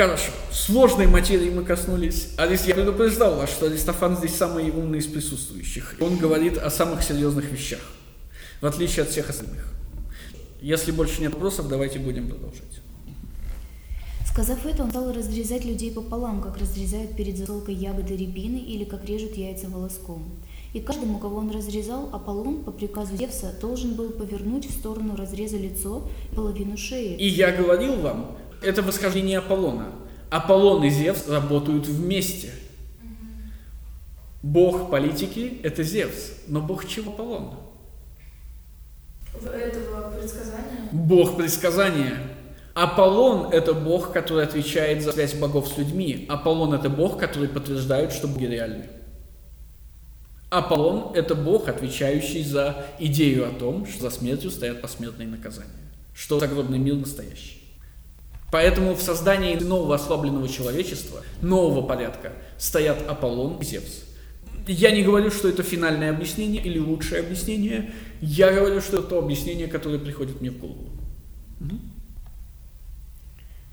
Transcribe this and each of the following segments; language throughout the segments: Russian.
Хорошо. Сложной материи мы коснулись. Алис, я предупреждал вас, что Аристофан здесь самый умный из присутствующих. Он говорит о самых серьезных вещах, в отличие от всех остальных. Если больше нет вопросов, давайте будем продолжать. Сказав это, он стал разрезать людей пополам, как разрезают перед засолкой ягоды рябины или как режут яйца волоском. И каждому, кого он разрезал, Аполлон по приказу Зевса должен был повернуть в сторону разреза лицо и половину шеи. И я говорил вам, это восхождение Аполлона. Аполлон и Зевс работают вместе. Бог политики – это Зевс, но бог чего Аполлон? Этого предсказания? Бог предсказания. Аполлон – это бог, который отвечает за связь богов с людьми. Аполлон – это бог, который подтверждает, что боги реальны. Аполлон – это бог, отвечающий за идею о том, что за смертью стоят посмертные наказания, что загробный мир настоящий. Поэтому в создании нового ослабленного человечества, нового порядка, стоят Аполлон и Зевс. Я не говорю, что это финальное объяснение или лучшее объяснение. Я говорю, что это то объяснение, которое приходит мне в голову.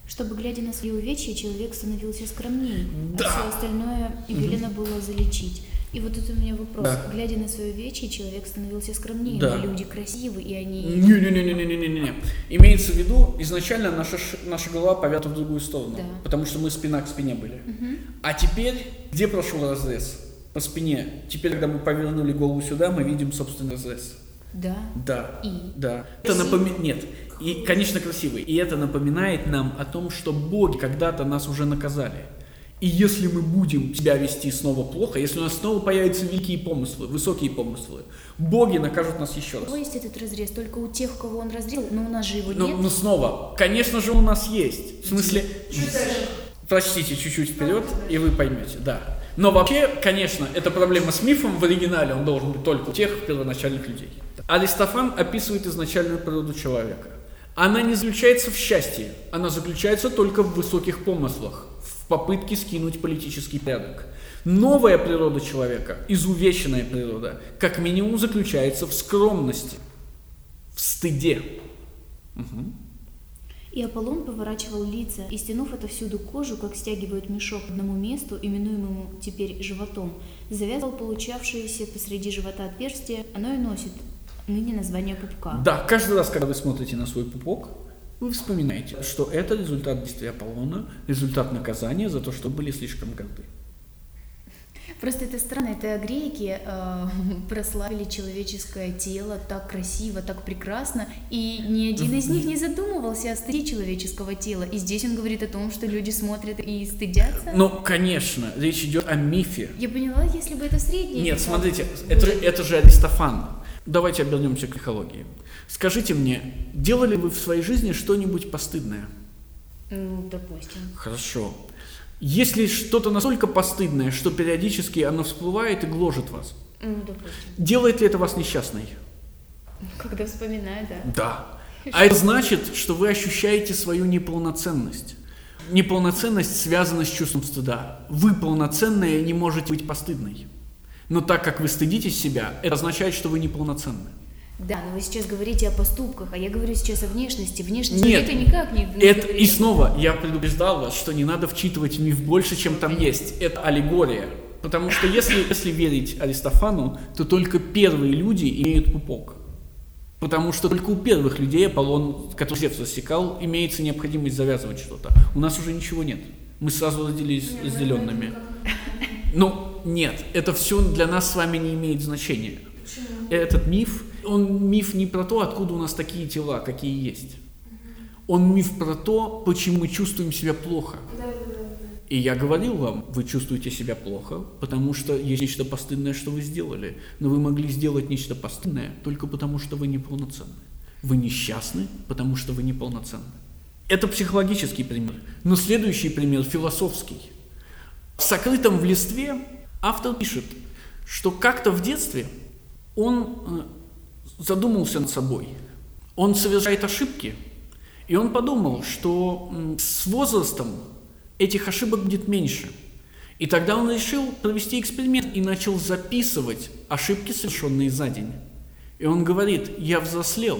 Чтобы, глядя на свои увечья, человек становился скромнее, Да. а все остальное велено было залечить. И вот это у меня вопрос. Да. Глядя на свое вече, человек становился скромнее. Да. Люди красивы, и они... Не-не-не-не-не-не-не. Имеется в виду, изначально наша, наша голова повята в другую сторону, Да. потому что мы спина к спине были. Мгм. А теперь, где прошел разрез? По спине. Теперь, когда мы повернули голову сюда, мы видим, собственно, разрез. Да. Да. И? Да. Это напоминает... Нет. И, конечно, красивый. И это напоминает нам о том, что боги когда-то нас уже наказали. И если мы будем себя вести снова плохо, если у нас снова появятся великие помыслы, высокие помыслы, боги накажут нас еще У раз. кого есть этот разрез? Только у тех, кого он разрезал, но у нас же его Но, нет. но снова, конечно же, у нас есть. В смысле, прочтите чуть-чуть вперед, и вы поймете, да. Но вообще, конечно, эта проблема с мифом в оригинале, он должен быть только у тех первоначальных людей. Аристофан описывает изначальную природу человека. Она не заключается в счастье, она заключается только в высоких помыслах, попытке скинуть политический порядок. Новая природа человека, изувеченная природа, как минимум заключается в скромности, в стыде. И Аполлон поворачивал лица, и стянув отовсюду кожу, как стягивают мешок к одному месту, именуемому теперь животом, завязывал получавшееся посреди живота отверстие, оно и носит ныне название пупка. Да, каждый раз, когда вы смотрите на свой пупок, вы вспоминаете, что это результат действия Аполлона, результат наказания за то, что были слишком горды. Просто это странно, это греки э, прославили человеческое тело так красиво, так прекрасно, и ни один из них не задумывался о стыде человеческого тела. И здесь он говорит о том, что люди смотрят и стыдятся. Ну, конечно, речь идет о мифе. Я поняла, если бы это среднее. Нет, века смотрите, это, это же Аристофан. Давайте обернемся к психологии. Скажите мне, делали вы в своей жизни что-нибудь постыдное? Ну, допустим. Хорошо. Есть ли что-то настолько постыдное, что периодически оно всплывает и гложет вас? Ну, допустим. Делает ли это вас несчастной? Когда вспоминаю, да. Да. А это значит, что вы ощущаете свою неполноценность. Неполноценность связана с чувством стыда. Вы полноценная не можете быть постыдной. Но так как вы стыдитесь себя, это означает, что вы неполноценны. Да, но вы сейчас говорите о поступках, а я говорю сейчас о внешности. Внешность Нет, это никак не... не Это, говорит и снова, я предупреждал вас, что не надо вчитывать миф больше, чем там есть. Это аллегория. Потому что если, если верить Аристофану, то только первые люди имеют пупок. Потому что только у первых людей Аполлон, который Зевс рассекал, имеется необходимость завязывать что-то. У нас уже ничего нет. Мы сразу родились разделенными. Ну, нет, это все для нас с вами не имеет значения. Этот миф, он миф не про то, откуда у нас такие тела, какие есть. Он миф про то, почему мы чувствуем себя плохо. И я говорил вам, вы чувствуете себя плохо, потому что есть нечто постыдное, что вы сделали. Но вы могли сделать нечто постыдное только потому, что вы неполноценны. Вы несчастны, потому что вы неполноценны. Это психологический пример. Но следующий пример философский. В «Сокрытом в листве» автор пишет, что как-то в детстве он э, задумался над собой. Он совершает ошибки, и он подумал, что с возрастом этих ошибок будет меньше. И тогда он решил провести эксперимент и начал записывать ошибки, совершенные за день. И он говорит, я взрослел,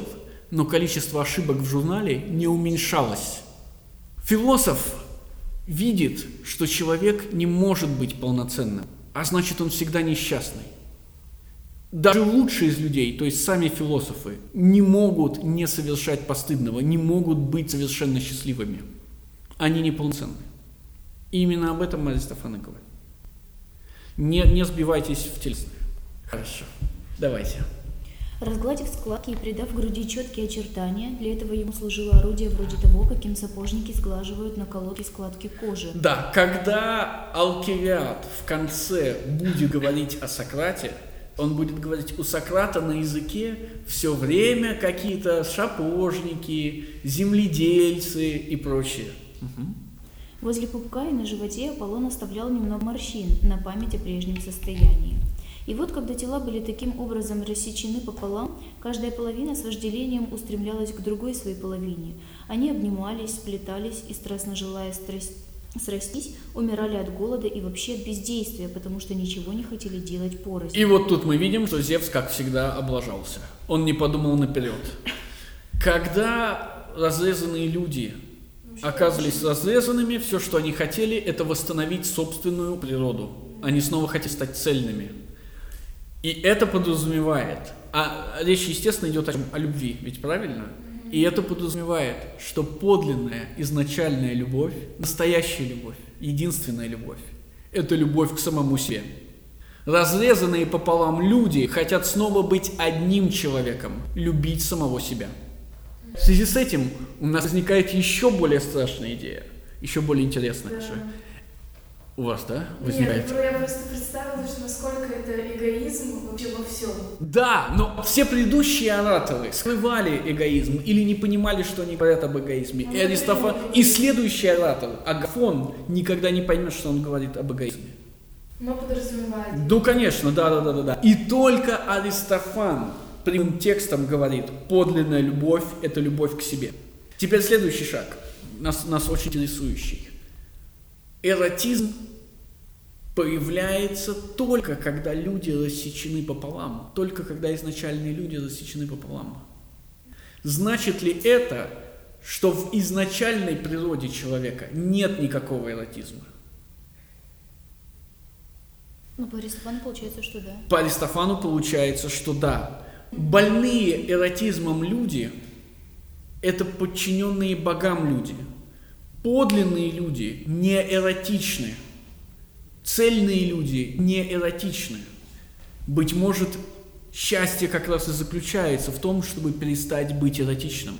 но количество ошибок в журнале не уменьшалось. Философ видит, что человек не может быть полноценным, а значит он всегда несчастный. Даже лучшие из людей, то есть сами философы, не могут не совершать постыдного, не могут быть совершенно счастливыми. Они неполноценны. И именно об этом Аристофан и говорит. Не, не сбивайтесь в телесное. Хорошо. Давайте. Разгладив складки и придав груди четкие очертания, для этого ему служило орудие вроде того, каким сапожники сглаживают на колодке складки кожи. Да, когда Алкивиад в конце будет говорить о Сократе, он будет говорить у Сократа на языке все время какие-то шапожники, земледельцы и прочее. Угу. Возле пупка и на животе Аполлон оставлял немного морщин на память о прежнем состоянии. И вот, когда тела были таким образом рассечены пополам, каждая половина с вожделением устремлялась к другой своей половине. Они обнимались, сплетались и, страстно желая страсть срастись, умирали от голода и вообще от бездействия, потому что ничего не хотели делать порознь. И вот тут мы видим, что Зевс, как всегда, облажался. Он не подумал наперед. Когда разрезанные люди оказывались разрезанными, все, что они хотели, это восстановить собственную природу. Они снова хотели стать цельными. И это подразумевает, а речь, естественно, идет о, о любви, ведь правильно? И это подразумевает, что подлинная, изначальная любовь, настоящая любовь, единственная любовь, это любовь к самому себе. Разрезанные пополам люди хотят снова быть одним человеком, любить самого себя. В связи с этим у нас возникает еще более страшная идея, еще более интересная. Да. У вас, да, возникает? Нет, я просто представила, что насколько это эгоизм вообще во всем. Да, но все предыдущие ораторы скрывали эгоизм или не понимали, что они говорят об эгоизме. Ну, и Аристофан, и следующий оратор, Агафон, никогда не поймет, что он говорит об эгоизме. Но подразумевает. Ну, конечно, да, да, да, да, да. И только Аристофан прямым текстом говорит, подлинная любовь – это любовь к себе. Теперь следующий шаг, нас, нас очень интересующий. Эротизм появляется только когда люди рассечены пополам, только когда изначальные люди рассечены пополам. Значит ли это, что в изначальной природе человека нет никакого эротизма? Ну, по Аристофану получается, что да. По Аристофану получается, что да. Больные эротизмом люди – это подчиненные богам люди. Подлинные люди не эротичны – Цельные люди не эротичны. Быть может, счастье как раз и заключается в том, чтобы перестать быть эротичным.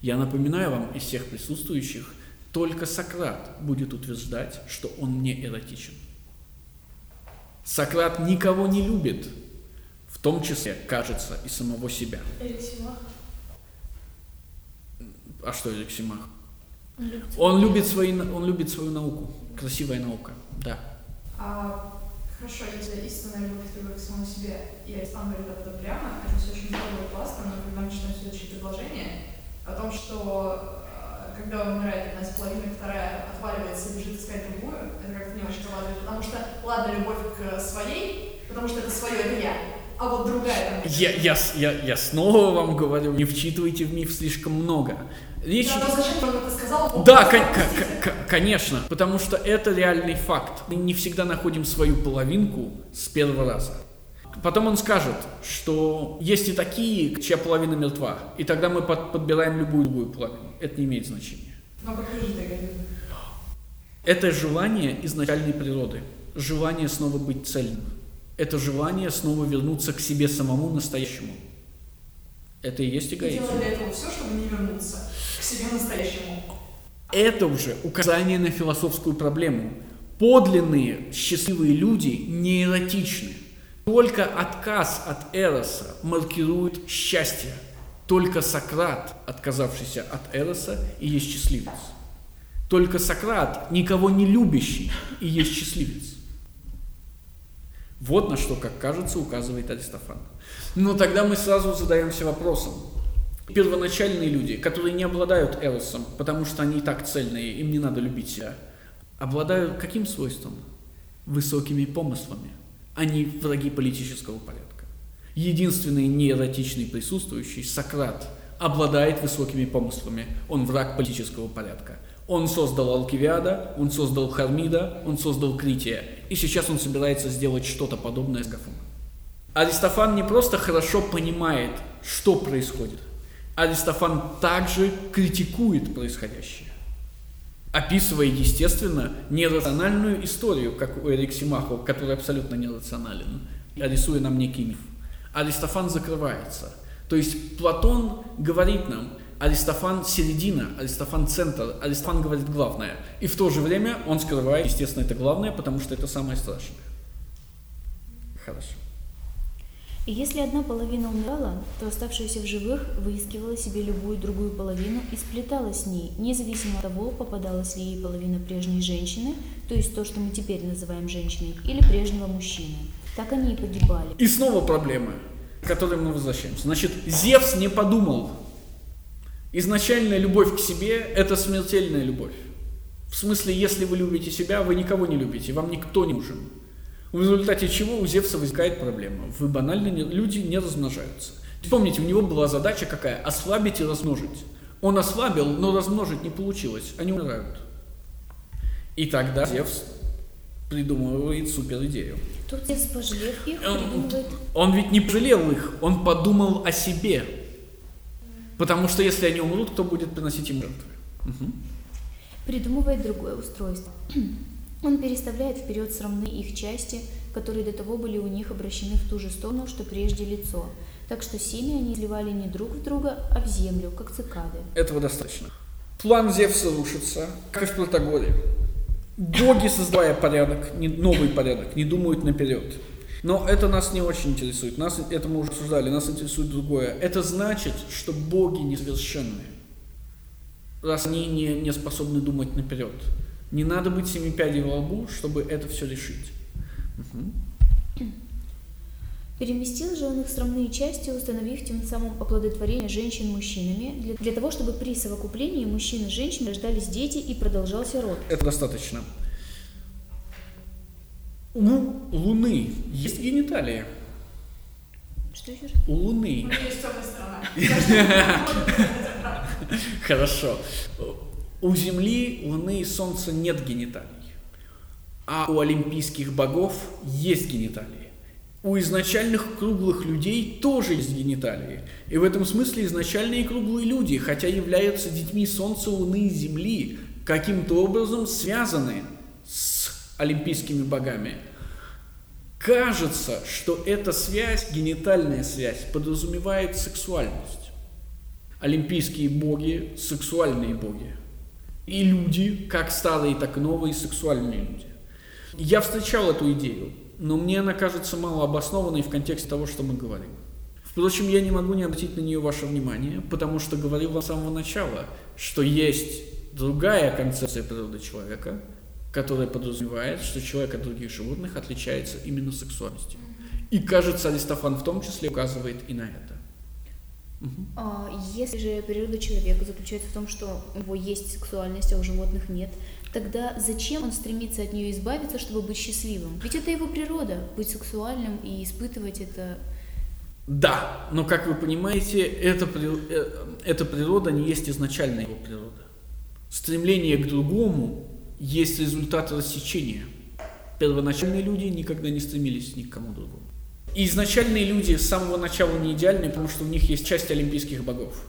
Я напоминаю вам из всех присутствующих, только Сократ будет утверждать, что он не эротичен. Сократ никого не любит, в том числе, кажется, и самого себя. Эриксимах. А что Эриксимах? Он любит, свои, он любит свою науку. Красивая наука, да. А, хорошо, если истинная любовь ты к самому себе, и сам говорит об этом прямо, это все очень здорово и классно, но когда читаем следующее предложение о том, что а, когда умирает одна из половины, вторая отваливается и бежит искать другую, это как-то не очень радует, потому что, ладно, любовь к своей, потому что это свое, это я, а вот другая. Я, я, я, я снова вам говорю, не вчитывайте в миф слишком много. Речь... Да, зачем он это сказал? Да, конечно, потому что это реальный факт. Мы не всегда находим свою половинку с первого раза. Потом он скажет, что есть и такие, чья половина мертва, и тогда мы под, подбираем любую другую половину. Это не имеет значения. Но покажи Это желание изначальной природы, желание снова быть цельным это желание снова вернуться к себе самому настоящему. Это и есть эгоизм. Делать для этого все, чтобы не вернуться к себе настоящему. Это уже указание на философскую проблему. Подлинные счастливые люди не эротичны. Только отказ от Эроса маркирует счастье. Только Сократ, отказавшийся от Эроса, и есть счастливец. Только Сократ, никого не любящий, и есть счастливец. Вот на что, как кажется, указывает Аристофан. Но тогда мы сразу задаемся вопросом. Первоначальные люди, которые не обладают эросом, потому что они и так цельные, им не надо любить себя, обладают каким свойством? Высокими помыслами. Они враги политического порядка. Единственный неэротичный присутствующий, Сократ, обладает высокими помыслами. Он враг политического порядка. Он создал Алкивиада, он создал Хармида, он создал Крития. И сейчас он собирается сделать что-то подобное с Гафом. Аристофан не просто хорошо понимает, что происходит. Аристофан также критикует происходящее. Описывая, естественно, нерациональную историю, как у Эрик Симахова, который абсолютно нерационален, рисуя нам некий миф. Аристофан закрывается. То есть Платон говорит нам – Аристофан середина, Аристофан центр, Аристофан говорит главное. И в то же время он скрывает, естественно, это главное, потому что это самое страшное. Хорошо. И если одна половина умирала, то оставшаяся в живых выискивала себе любую другую половину и сплеталась с ней, независимо от того, попадалась ли ей половина прежней женщины, то есть то, что мы теперь называем женщиной, или прежнего мужчины. Так они и погибали. И снова проблема, к которой мы возвращаемся. Значит, Зевс не подумал, Изначальная любовь к себе – это смертельная любовь. В смысле, если вы любите себя, вы никого не любите, вам никто не нужен. В результате чего у Зевса возникает проблема. Вы банально, не, люди не размножаются. Помните, у него была задача какая? Ослабить и размножить. Он ослабил, но размножить не получилось. Они умирают. И тогда Зевс придумывает супер идею. Тут Зевс, пожалев их, придумывает... Он ведь не пожалел их, он подумал о себе. Потому что если они умрут, кто будет приносить им жертвы? Угу. Придумывает другое устройство. Он переставляет вперед срамные их части, которые до того были у них обращены в ту же сторону, что прежде лицо. Так что семя они изливали не друг в друга, а в землю, как цикады. Этого достаточно. План Зевса рушится, как и в Протагоре. Боги, создавая порядок, новый порядок, не думают наперед. Но это нас не очень интересует. Нас, это мы уже обсуждали, нас интересует другое. Это значит, что боги несовершенны, раз они не, не способны думать наперед. Не надо быть семи пядей во лбу, чтобы это все решить. Угу. Переместил же он их срамные части, установив тем самым оплодотворение женщин мужчинами, для, для того, чтобы при совокуплении мужчин и женщин рождались дети и продолжался род. Это достаточно. У Луны есть гениталии. Что еще раз? У Луны. У есть темная сторона. Хорошо. У Земли, Луны и Солнца нет гениталий. А у олимпийских богов есть гениталии. У изначальных круглых людей тоже есть гениталии. И в этом смысле изначальные круглые люди, хотя являются детьми Солнца, Луны и Земли, каким-то образом связаны с олимпийскими богами. Кажется, что эта связь, генитальная связь, подразумевает сексуальность. Олимпийские боги – сексуальные боги. И люди, как старые, так и новые, сексуальные люди. Я встречал эту идею, но мне она кажется мало обоснованной в контексте того, что мы говорим. Впрочем, я не могу не обратить на нее ваше внимание, потому что говорил с самого начала, что есть другая концепция природы человека – которая подразумевает, что человек от других животных отличается именно сексуальностью. И кажется, Аристофан в том числе указывает и на это. А, если же природа человека заключается в том, что у него есть сексуальность, а у животных нет, тогда зачем он стремится от нее избавиться, чтобы быть счастливым? Ведь это его природа, быть сексуальным и испытывать это. Да, но как вы понимаете, эта, э, эта природа не есть изначальная его природа. Стремление к другому есть результат рассечения. Первоначальные люди никогда не стремились ни к кому другому. Изначальные люди с самого начала не идеальны, потому что у них есть часть олимпийских богов.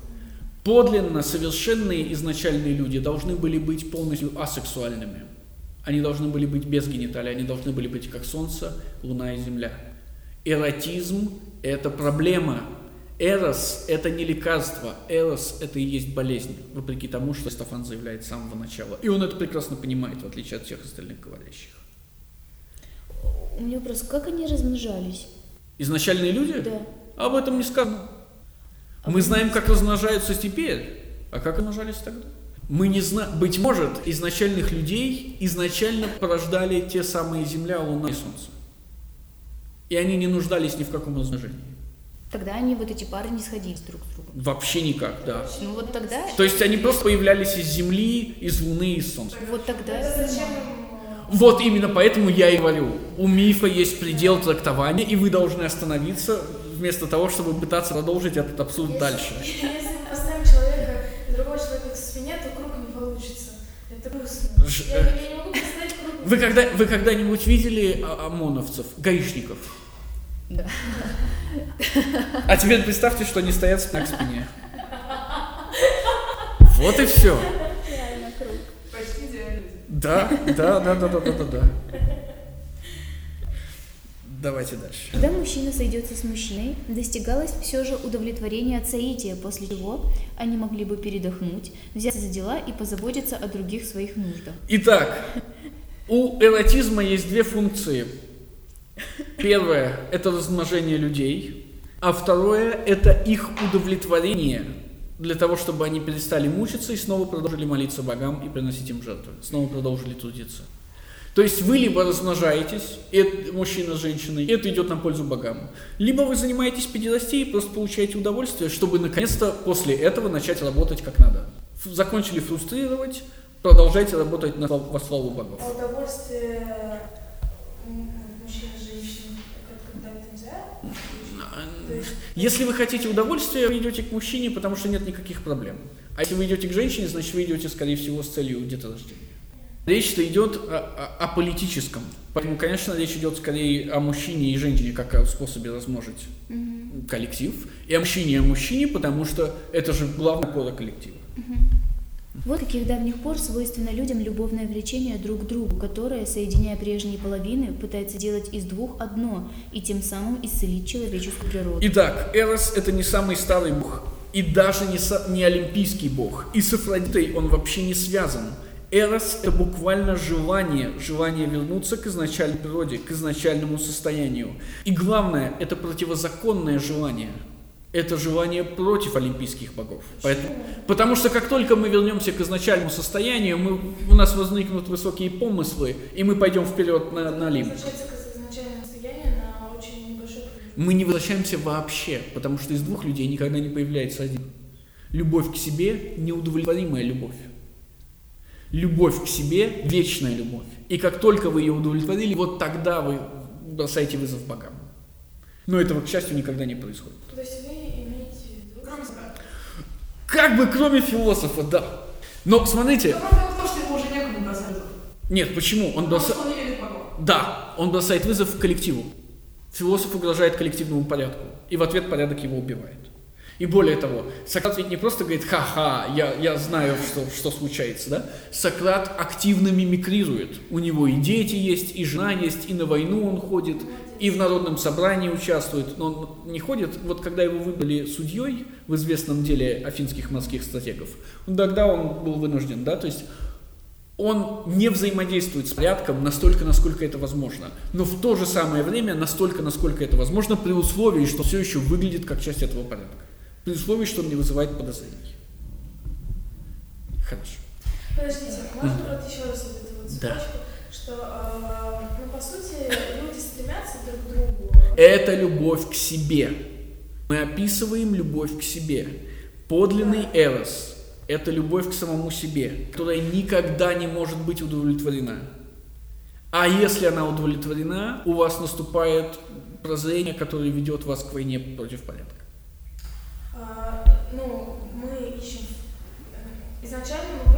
Подлинно совершенные изначальные люди должны были быть полностью асексуальными. Они должны были быть без гениталий, они должны были быть как Солнце, Луна и Земля. Эротизм – это проблема Эрос – это не лекарство, эрос – это и есть болезнь, вопреки тому, что Стефан заявляет с самого начала. И он это прекрасно понимает, в отличие от всех остальных говорящих. У меня вопрос, как они размножались? Изначальные люди? Да. Об этом не сказано. А Мы знаем, как размножаются теперь, а как размножались тогда? Мы не знаем, быть может, изначальных людей изначально порождали те самые Земля, Луна и Солнце. И они не нуждались ни в каком размножении. Тогда они, вот эти пары, не сходились друг с другом. Вообще никак, да. Ну вот тогда... То есть они просто появлялись из Земли, из Луны, из Солнца. Вот тогда... Зачем Вот именно поэтому я и говорю, у мифа есть предел трактования, и вы должны остановиться вместо того, чтобы пытаться продолжить этот абсурд если, дальше. Если мы поставим человека, другого человека к спине, то круг не получится. Это грустно. Ж- Я, я не могу представить круг. Вы, когда, вы когда-нибудь видели а- ОМОНовцев, гаишников? Да. А теперь представьте, что они стоят спина к спине. Вот и все. Реально круг. Почти идеально. Да, да, да, да, да, да, да, да. Давайте дальше. Когда мужчина сойдется с мужчиной, достигалось все же удовлетворение от соития, после чего они могли бы передохнуть, взяться за дела и позаботиться о других своих нуждах. Итак, у эротизма есть две функции. Первое – это размножение людей, а второе – это их удовлетворение для того, чтобы они перестали мучиться и снова продолжили молиться богам и приносить им жертвы, снова продолжили трудиться. То есть вы либо размножаетесь, это мужчина с женщиной, и это идет на пользу богам, либо вы занимаетесь педерастией, просто получаете удовольствие, чтобы наконец-то после этого начать работать как надо. Закончили фрустрировать, продолжайте работать на, во славу богов. А удовольствие м, мужчин и женщин, как когда это нельзя? То есть, Если вы хотите удовольствия, вы идете к мужчине, потому что нет никаких проблем. А если вы идете к женщине, значит вы идете, скорее всего, с целью деторождения. Речь-то идет о, о- о политическом. Поэтому, конечно, речь идет скорее о мужчине и женщине, как о способе размножить коллектив. И о мужчине и о мужчине, потому что это же главная кода коллектива. Вот каких давних пор свойственно людям любовное влечение друг к другу, которое, соединяя прежние половины, пытается делать из двух одно и тем самым исцелить человеческую природу. Итак, Эрос – это не самый старый бог, и даже не, са- не олимпийский бог. И с Афродитой он вообще не связан. Эрос – это буквально желание, желание вернуться к изначальной природе, к изначальному состоянию. И главное – это противозаконное желание. Это желание против олимпийских богов. Поэтому, потому что как только мы вернемся к изначальному состоянию, мы, у нас возникнут высокие помыслы, и мы пойдем вперед на, на Олимп. Мы не возвращаемся вообще, потому что из двух людей никогда не появляется один. Любовь к себе – неудовлетворимая любовь. Любовь к себе – вечная любовь. И как только вы ее удовлетворили, вот тогда вы бросаете вызов богам. Но этого, к счастью, никогда не происходит. То есть вы имеете в виду... Кроме себя. Как бы кроме философа, да. Но смотрите, в том, что ему уже некому бросать вызов. нет, почему? Он Потому броса- что он не верит в богов. Да, он бросает вызов коллективу. Философ угрожает коллективному порядку, и в ответ порядок его убивает. И более того, Сократ ведь не просто говорит «ха-ха, я, я знаю, что, что случается», да? Сократ активно мимикрирует. У него и дети есть, и жена есть, и на войну он ходит, и в народном собрании участвует. Но он не ходит, вот когда его выбрали судьей в известном деле афинских морских стратегов, тогда он был вынужден, да, то есть он не взаимодействует с порядком настолько, насколько это возможно, но в то же самое время настолько, насколько это возможно, при условии, что все еще выглядит как часть этого порядка. При условии, что он не вызывает подозрений. Хорошо. Подождите, можно вот еще раз вот эту вот Да. Что, э, ну, по сути, люди стремятся друг к другу. Это любовь к себе. Мы описываем любовь к себе. Подлинный эрос – это любовь к самому себе, которая никогда не может быть удовлетворена. А если она удовлетворена, у вас наступает прозрение, которое ведет вас к войне против порядка. А, ну, мы ищем... э, Изначально мы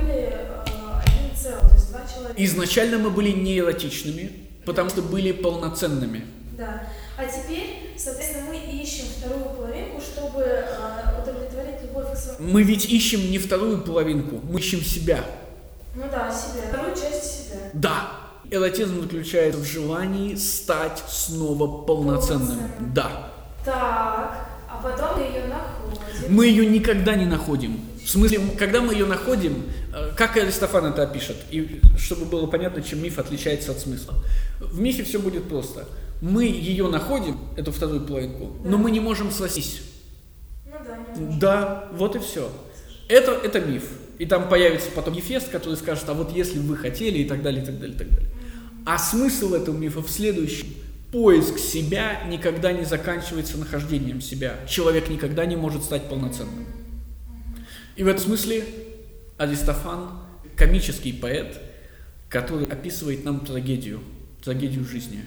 человека. Изначально мы были не эротичными, потому что были полноценными. Да. А теперь, соответственно, мы ищем вторую половинку, чтобы э, удовлетворить любовь к своему... Мы ведь ищем не вторую половинку, мы ищем себя. Ну да, себя. Вторую часть себя. Да. Эротизм заключается в желании стать снова полноценным. Полноценным. Да. Так, а потом мы ее находим. Мы ее никогда не находим. В смысле, когда мы ее находим, э, как Аристофан это опишет, и чтобы было понятно, чем миф отличается от смысла. В мифе все будет просто. Мы ее находим, эту вторую половинку, но мы не можем сойтись. Ну да, не можем. Да, вот и все. Это, это миф. И там появится потом Гефест, который скажет, а вот если бы вы хотели, и так далее, и так далее, и так далее. А смысл этого мифа в следующем. Поиск себя никогда не заканчивается нахождением себя. Человек никогда не может стать полноценным. И в этом смысле Аристофан – комический поэт, который описывает нам трагедию, трагедию жизни.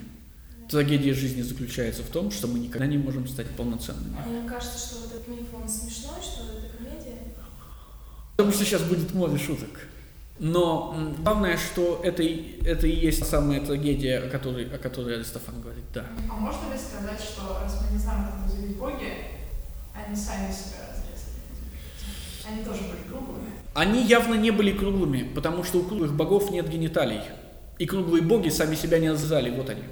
Трагедия жизни заключается в том, что мы никогда не можем стать полноценными. Мне кажется, что вот этот миф, он смешной, что это комедия. Потому что сейчас будет море шуток. Но главное, что это, это и есть самая трагедия, о которой, о которой Аристофан говорит, да. А можно ли сказать, что раз мы не знаем, как называть боги, они сами себя? Они тоже были круглыми? Они явно не были круглыми, потому что у круглых богов нет гениталий. И круглые боги сами себя не разрезали, вот они.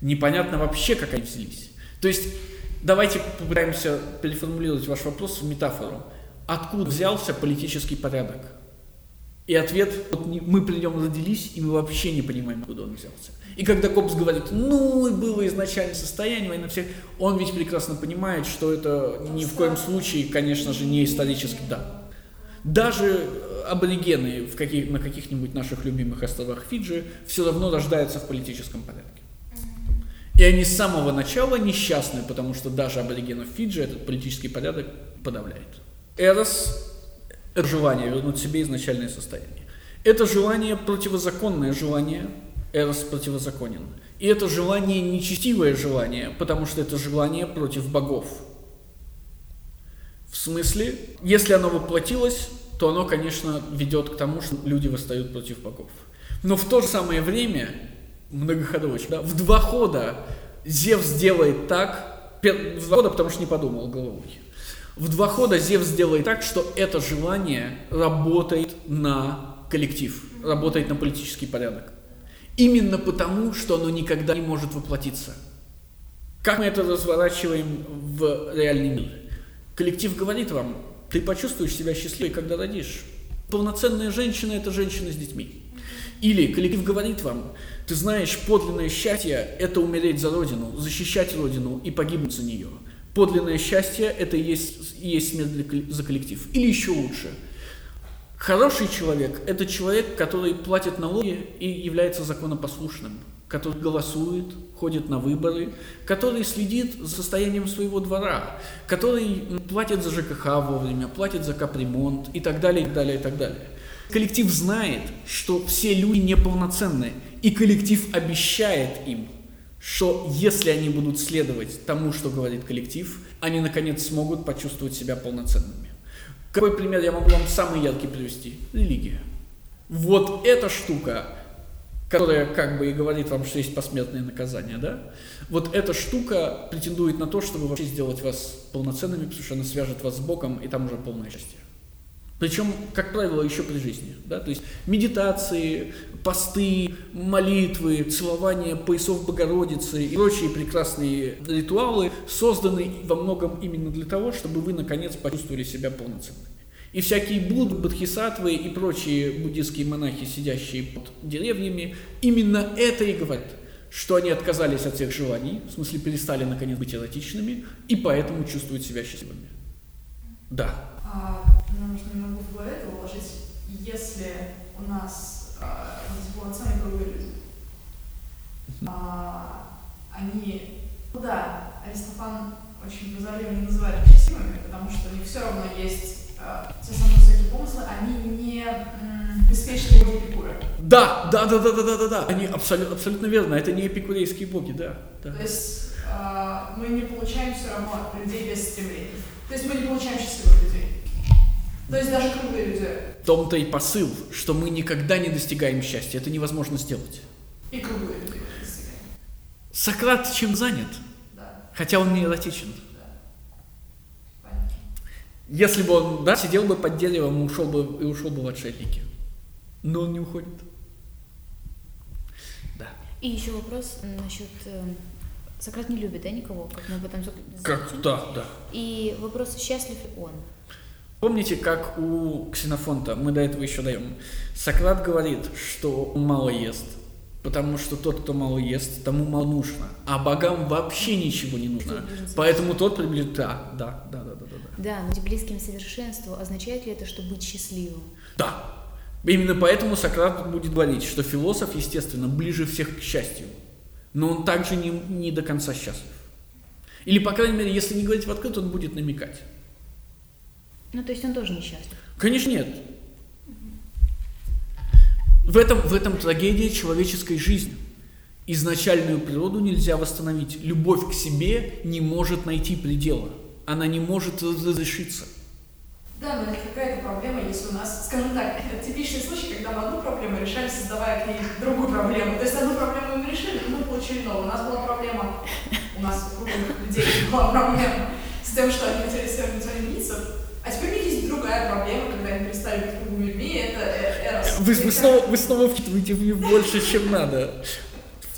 Непонятно вообще, как они взялись. То есть, давайте попытаемся переформулировать ваш вопрос в метафору. Откуда взялся политический порядок? И ответ, вот мы при нем родились, и мы вообще не понимаем, откуда он взялся. И когда Копс говорит, ну, было изначальное состояние войны всех, он ведь прекрасно понимает, что это ни в коем случае, конечно же, не исторически, да. Даже аборигены в каких, на каких-нибудь наших любимых островах Фиджи все равно рождаются в политическом порядке. И они с самого начала несчастны, потому что даже аборигенов Фиджи этот политический порядок подавляет. Эрос это желание вернуть себе изначальное состояние. Это желание противозаконное желание, Эрос противозаконен. И это желание нечестивое желание, потому что это желание против богов. В смысле, если оно воплотилось, то оно, конечно, ведет к тому, что люди восстают против богов. Но в то же самое время, многоходовочка, да, в два хода Зевс делает так, в два хода, потому что не подумал головой. В два хода Зевс сделает так, что это желание работает на коллектив, работает на политический порядок. Именно потому, что оно никогда не может воплотиться. Как мы это разворачиваем в реальный мир? Коллектив говорит вам, ты почувствуешь себя счастливой, когда родишь. Полноценная женщина – это женщина с детьми. Или коллектив говорит вам, ты знаешь, подлинное счастье – это умереть за Родину, защищать Родину и погибнуть за нее – Подлинное счастье – это и есть, есть смерть за коллектив. Или еще лучше. Хороший человек – это человек, который платит налоги и является законопослушным, который голосует, ходит на выборы, который следит за состоянием своего двора, который платит за ЖКХ вовремя, платит за капремонт и так далее, и так далее, и так далее. Коллектив знает, что все люди неполноценны, и коллектив обещает им – что если они будут следовать тому, что говорит коллектив, они наконец смогут почувствовать себя полноценными. Какой пример я могу вам самый яркий привести? Религия. Вот эта штука, которая как бы и говорит вам, что есть посмертное наказание, да? Вот эта штука претендует на то, чтобы вообще сделать вас полноценными, потому что она свяжет вас с Богом, и там уже полное счастье. Причем, как правило, еще при жизни. Да? То есть медитации, посты, молитвы, целование поясов Богородицы и прочие прекрасные ритуалы созданы во многом именно для того, чтобы вы, наконец, почувствовали себя полноценными. И всякие Будды, Бодхисаттвы и прочие буддийские монахи, сидящие под деревьями, именно это и говорят, что они отказались от всех желаний, в смысле перестали, наконец, быть эротичными, и поэтому чувствуют себя счастливыми. Да. А, нам нужно немного в голове это уложить, если у нас а, полноценные круглые люди, а, они, ну да, Аристофан очень прозорливо не называет их счастливыми, потому что у них все равно есть те самые высокие помыслы, они не беспечные Эпикура. Да, да, да, да, да, да, да, да. Они абсолютно, абсолютно верно, это не эпикурейские боги, да. да. То есть мы не получаем все равно людей без стремлений. То есть мы не получаем счастливых людей. То есть даже круглые люди. В том-то и посыл, что мы никогда не достигаем счастья. Это невозможно сделать. И круглые люди достигаем. Сократ чем занят? Да. Хотя он не эротичен. Да. Если бы он да, сидел бы под деревом и ушел бы, и ушел бы в отшельники. Но он не уходит. Да. И еще вопрос насчет э, Сократ не любит, да, никого, как мы об этом Как? Да, да. И вопрос, счастлив ли он? Помните, как у Ксенофонта, мы до этого еще даем, Сократ говорит, что он мало ест, потому что тот, кто мало ест, тому мало нужно, а богам вообще ничего не нужно, поэтому тот приближен... Да, да, да, да, да, да. Да, но быть близким совершенству, означает ли это, что быть счастливым? Да. Именно поэтому Сократ будет говорить, что философ, естественно, ближе всех к счастью, но он также не, не до конца счастлив. Или, по крайней мере, если не говорить в открытую, он будет намекать. Ну, то есть он тоже несчастлив? Конечно, нет. В этом, в этом трагедия человеческой жизни. Изначальную природу нельзя восстановить. Любовь к себе не может найти предела. Она не может разрешиться. Да, но это какая-то проблема, если у нас, скажем так, это типичный случай, когда мы одну проблему решали, создавая к ней другую проблему. То есть одну проблему мы решили, мы получили новую. У нас была проблема, у нас у круглых людей была проблема с тем, что они хотели свергнуть Солженицын, а теперь у них есть другая проблема, когда они перестали быть круглыми людьми, это э, эра. Вы, вы, снова, вы снова вчитываете в них больше, чем надо.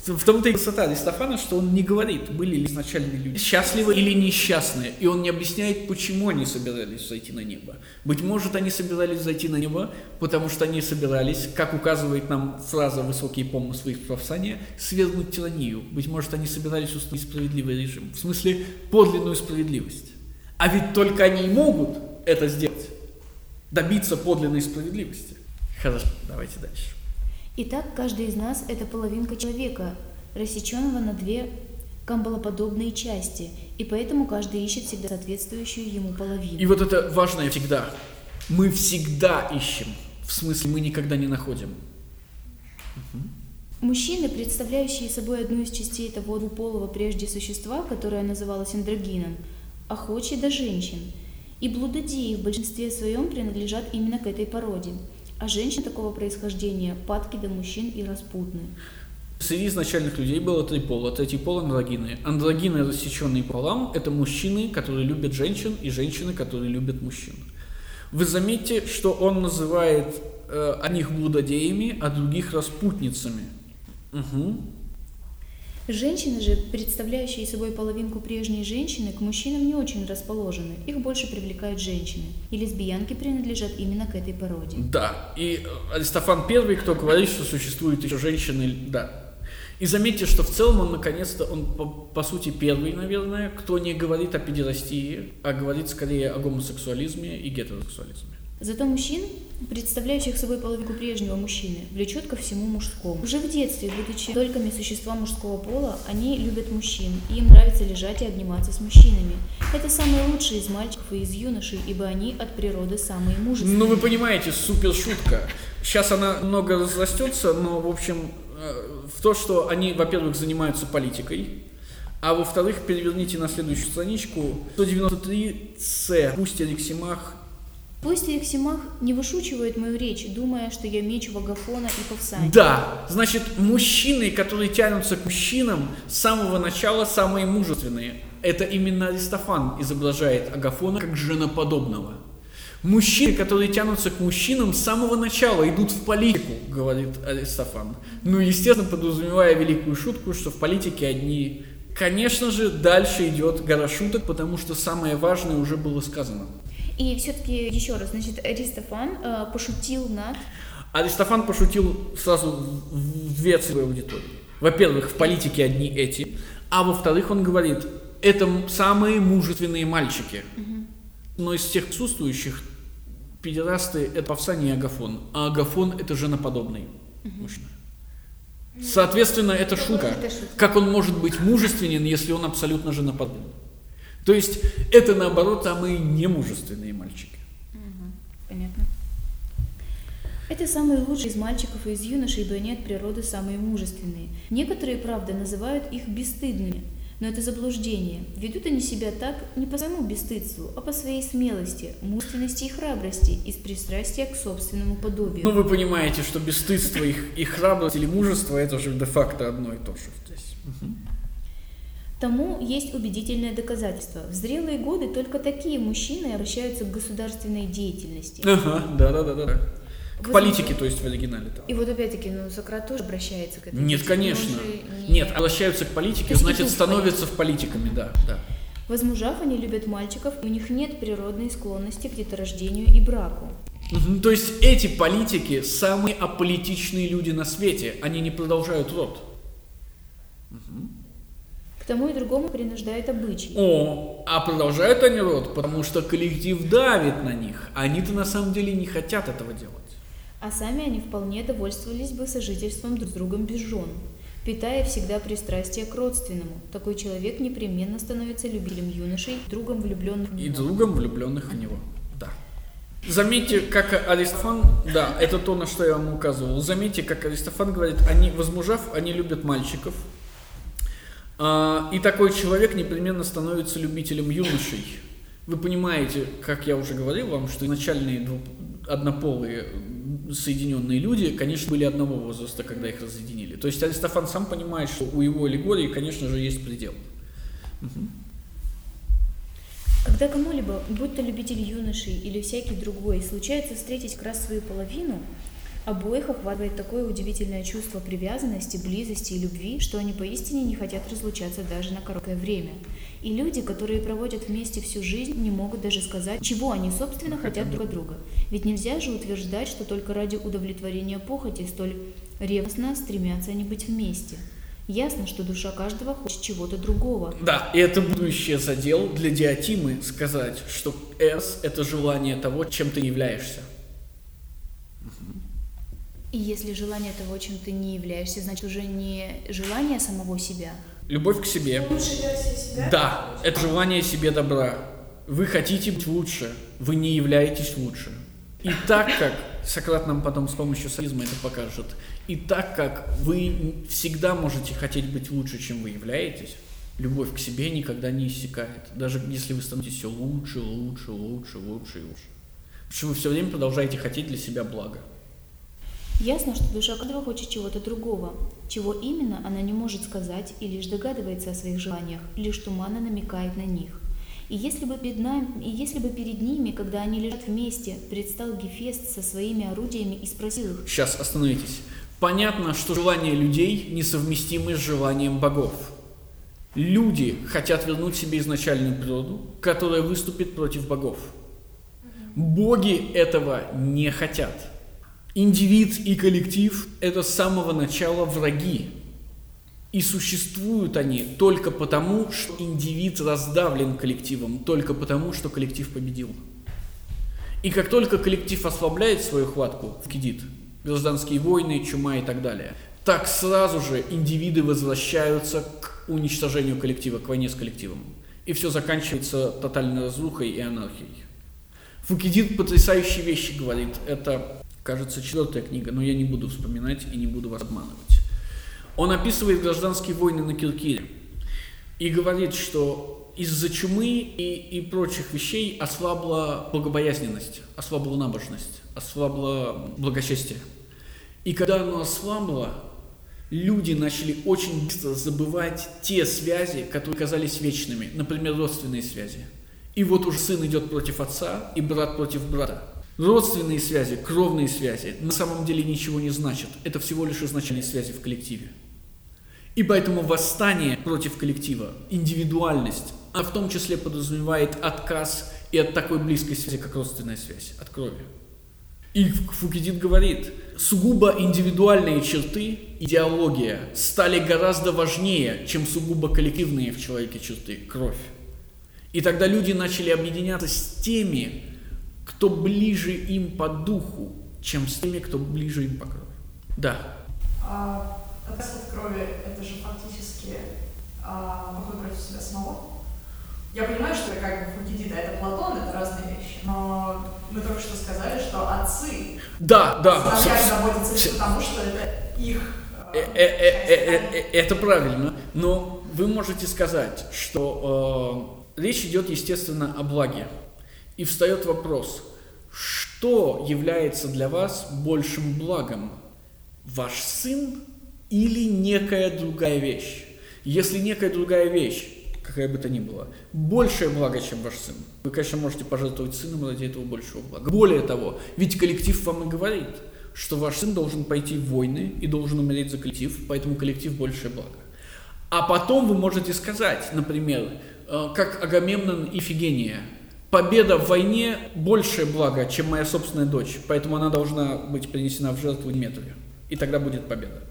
В том-то и красота Аристофана, что он не говорит, были ли изначальные люди счастливы или несчастны, и он не объясняет, почему они собирались зайти на небо. Быть может, они собирались зайти на небо, потому что они собирались, как указывает нам фраза «высокие помыслы их правосания», свергнуть тиранию. Быть может, они собирались установить справедливый режим, в смысле подлинную справедливость. А ведь только они и могут это сделать, добиться подлинной справедливости. Хорошо, давайте дальше. Итак, каждый из нас – это половинка человека, рассеченного на две камбалоподобные части, и поэтому каждый ищет всегда соответствующую ему половину. И вот это важное всегда. Мы всегда ищем. В смысле, мы никогда не находим. Мужчины, представляющие собой одну из частей того двуполого прежде существа, которое называлось андрогином, охочи до женщин. И блудодеи в большинстве своем принадлежат именно к этой породе – а женщин такого происхождения падки до мужчин и распутные. Среди изначальных людей было три пола. Третий пол – андрогины. Андрогины, рассеченные полам, это мужчины, которые любят женщин, и женщины, которые любят мужчин. Вы заметите, что он называет э, одних блудодеями, а других распутницами. Угу. Женщины же, представляющие собой половинку прежней женщины, к мужчинам не очень расположены. Их больше привлекают женщины. И лесбиянки принадлежат именно к этой породе. Да, и Аристофан первый, кто говорит, что существуют еще женщины, да. И заметьте, что в целом он наконец-то, он по, по сути первый, наверное, кто не говорит о педерастии, а говорит скорее о гомосексуализме и гетеросексуализме. Зато мужчин, представляющих собой половинку прежнего мужчины, влечет ко всему мужскому. Уже в детстве, будучи тольками существа мужского пола, они любят мужчин, и им нравится лежать и обниматься с мужчинами. Это самые лучшие из мальчиков и из юношей, ибо они от природы самые мужественные. Ну вы понимаете, супер шутка. Сейчас она много разрастется, но в общем э, в то, что они, во-первых, занимаются политикой, а во-вторых, переверните на следующую страничку. 193С. Пусть Алексимах Пусть Алексимах не вышучивает мою речь, думая, что я меч Вагафона и Павсания. Да, значит, мужчины, которые тянутся к мужчинам, с самого начала самые мужественные. Это именно Аристофан изображает Агафона как женоподобного. Мужчины, которые тянутся к мужчинам, с самого начала идут в политику, говорит Аристофан. Ну, естественно, подразумевая великую шутку, что в политике одни... Конечно же, дальше идет гора шуток, потому что самое важное уже было сказано. И все-таки еще раз, значит, Аристофан э, пошутил над... Аристофан пошутил сразу в две целевые аудитории. Во-первых, в политике одни эти, а во-вторых, он говорит, это самые мужественные мальчики. Угу. Но из всех присутствующих педерасты – это Павсаний и Агафон, а Агафон – это женоподобный угу. мужчина. Соответственно, это шутка. Как он может быть мужественен, если он абсолютно женоподобный? То есть это наоборот самые немужественные мальчики. Угу, понятно. Это самые лучшие из мальчиков и из юношей, ибо они от природы самые мужественные. Некоторые, правда, называют их бесстыдными, но это заблуждение. Ведут они себя так не по своему бесстыдству, а по своей смелости, мужественности и храбрости, из пристрастия к собственному подобию. Ну, вы понимаете, что бесстыдство их, и храбрость или мужество – это же де-факто одно и то же здесь. Угу. Тому есть убедительное доказательство. В зрелые годы только такие мужчины обращаются к государственной деятельности. Ага, да-да-да. да. К вот политике, то есть в оригинале. Там. И вот опять-таки, ну, Сократ тоже обращается к этому. Нет, конечно. Не... Нет, обращаются к политике, значит, становятся в политиками, да, да. Возмужав, они любят мальчиков, у них нет природной склонности к деторождению и браку. Угу, то есть эти политики самые аполитичные люди на свете, они не продолжают род. Угу. К тому и другому принуждает обычай. О, а продолжают они род, потому что коллектив давит на них. Они-то на самом деле не хотят этого делать. А сами они вполне довольствовались бы сожительством друг с другом без жен, питая всегда пристрастие к родственному. Такой человек непременно становится любителем юношей, другом влюбленных в него. И другом влюбленных в него, да. Заметьте, как Аристофан, да, это то, на что я вам указывал. Заметьте, как Аристофан говорит, они, возмужав, они любят мальчиков, и такой человек непременно становится любителем юношей. Вы понимаете, как я уже говорил вам, что изначальные однополые соединенные люди, конечно, были одного возраста, когда их разъединили. То есть Аристофан сам понимает, что у его аллегории, конечно же, есть предел. Угу. Когда кому-либо, будь то любитель юношей или всякий другой, случается встретить как раз свою половину, обоих охватывает такое удивительное чувство привязанности, близости и любви, что они поистине не хотят разлучаться даже на короткое время. И люди, которые проводят вместе всю жизнь, не могут даже сказать, чего они, собственно, хотят друг от друга. Ведь нельзя же утверждать, что только ради удовлетворения похоти столь ревностно стремятся они быть вместе. Ясно, что душа каждого хочет чего-то другого. Да, и это будущее задел для Диатимы сказать, что Эрс – это желание того, чем ты являешься. И если желание того, чем ты не являешься, значит уже не желание самого себя. Любовь к себе. себя? Да, это желание себе добра. Вы хотите быть лучше, вы не являетесь лучше. И так как, Сократ нам потом с помощью софизма это покажет, и так как вы всегда можете хотеть быть лучше, чем вы являетесь, любовь к себе никогда не иссякает. Даже если вы становитесь все лучше, лучше, лучше, лучше и лучше. Что вы все время продолжаете хотеть для себя блага. Ясно, что душа каждого хочет чего-то другого. Чего именно, она не может сказать и лишь догадывается о своих желаниях, лишь туманно намекает на них. И если бы перед, и если бы перед ними, когда они лежат вместе, предстал Гефест со своими орудиями и спросил их... Сейчас, остановитесь. Понятно, что желания людей несовместимы с желанием богов. Люди хотят вернуть себе изначальную природу, которая выступит против богов. Боги этого не хотят. Индивид и коллектив – это с самого начала враги, и существуют они только потому, что индивид раздавлен коллективом, только потому, что коллектив победил. И как только коллектив ослабляет свою хватку в кредит, гражданские войны, чума и так далее, так сразу же индивиды возвращаются к уничтожению коллектива, к войне с коллективом. И все заканчивается тотальной разрухой и анархией. Фукидид потрясающие вещи говорит. Это, кажется, четвертая книга, но я не буду вспоминать и не буду вас обманывать. Он описывает гражданские войны на Киркире и говорит, что из-за чумы и, и прочих вещей ослабла богобоязненность, ослабла набожность, ослабла благочестие. И когда оно ослабло, люди начали очень быстро забывать те связи, которые казались вечными, например, родственные связи. И вот уже сын идет против отца, и брат против брата. Родственные связи, кровные связи на самом деле ничего не значат. Это всего лишь изначальные связи в коллективе. И поэтому восстание против коллектива, индивидуальность, а в том числе подразумевает отказ и от такой близкой связи, как родственная связь, от крови. И Фукидид говорит, сугубо индивидуальные черты, идеология, стали гораздо важнее, чем сугубо коллективные в человеке черты, кровь. И тогда люди начали объединяться с теми, кто ближе им по духу, чем с теми, кто ближе им по крови. Да. А отказ от крови – это же фактически а, поход против себя самого. Я понимаю, что как бы Фукидида – это Платон, это разные вещи, но мы только что сказали, что отцы да, да. заботятся лишь потому, что это их э, э, э, это правильно, но вы можете сказать, что э, речь идет, естественно, о благе. И встает вопрос, что является для вас большим благом? Ваш сын или некая другая вещь. Если некая другая вещь, какая бы то ни была, большее благо, чем ваш сын, вы, конечно, можете пожертвовать сыном ради этого большего блага. Более того, ведь коллектив вам и говорит, что ваш сын должен пойти в войны и должен умереть за коллектив, поэтому коллектив большее благо. А потом вы можете сказать, например, э, как Агамемнон и Фигения, победа в войне большее благо, чем моя собственная дочь, поэтому она должна быть принесена в жертву Диметрию, и тогда будет победа.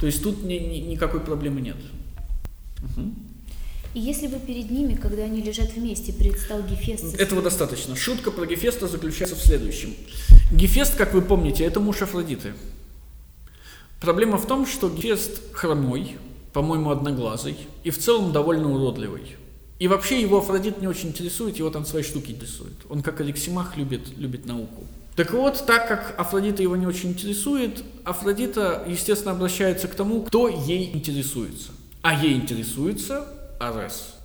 То есть тут ни, ни, никакой проблемы нет. Угу. И если бы перед ними, когда они лежат вместе, предстал Гефест... Этого достаточно. Шутка про Гефеста заключается в следующем. Гефест, как вы помните, это муж Афродиты. Проблема в том, что Гефест хромой, по-моему, одноглазый, и в целом довольно уродливый. И вообще его Афродит не очень интересует, его там свои штуки интересуют. Он, как Алексимах, любит, любит науку. Так вот, так как Афродита его не очень интересует, Афродита, естественно, обращается к тому, кто ей интересуется. А ей интересуется Арес.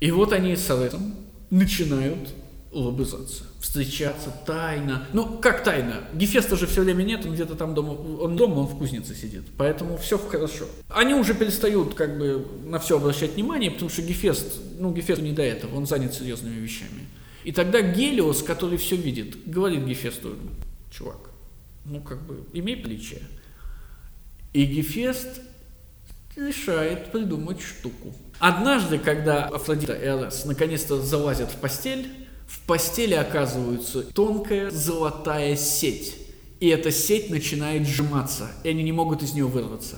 И вот они с Аресом начинают лобызаться, встречаться тайно. Ну, как тайно? Гефеста же все время нет, он где-то там дома, он дома, он в кузнице сидит, поэтому все хорошо. Они уже перестают как бы на все обращать внимание, потому что Гефест, ну, Гефесту не до этого, он занят серьезными вещами. И тогда Гелиос, который все видит, говорит Гефесту, чувак, ну, как бы, имей приличие. И Гефест решает придумать штуку. Однажды, когда Афродита и Арес наконец-то залазят в постель, в постели оказывается тонкая золотая сеть. И эта сеть начинает сжиматься, и они не могут из нее вырваться.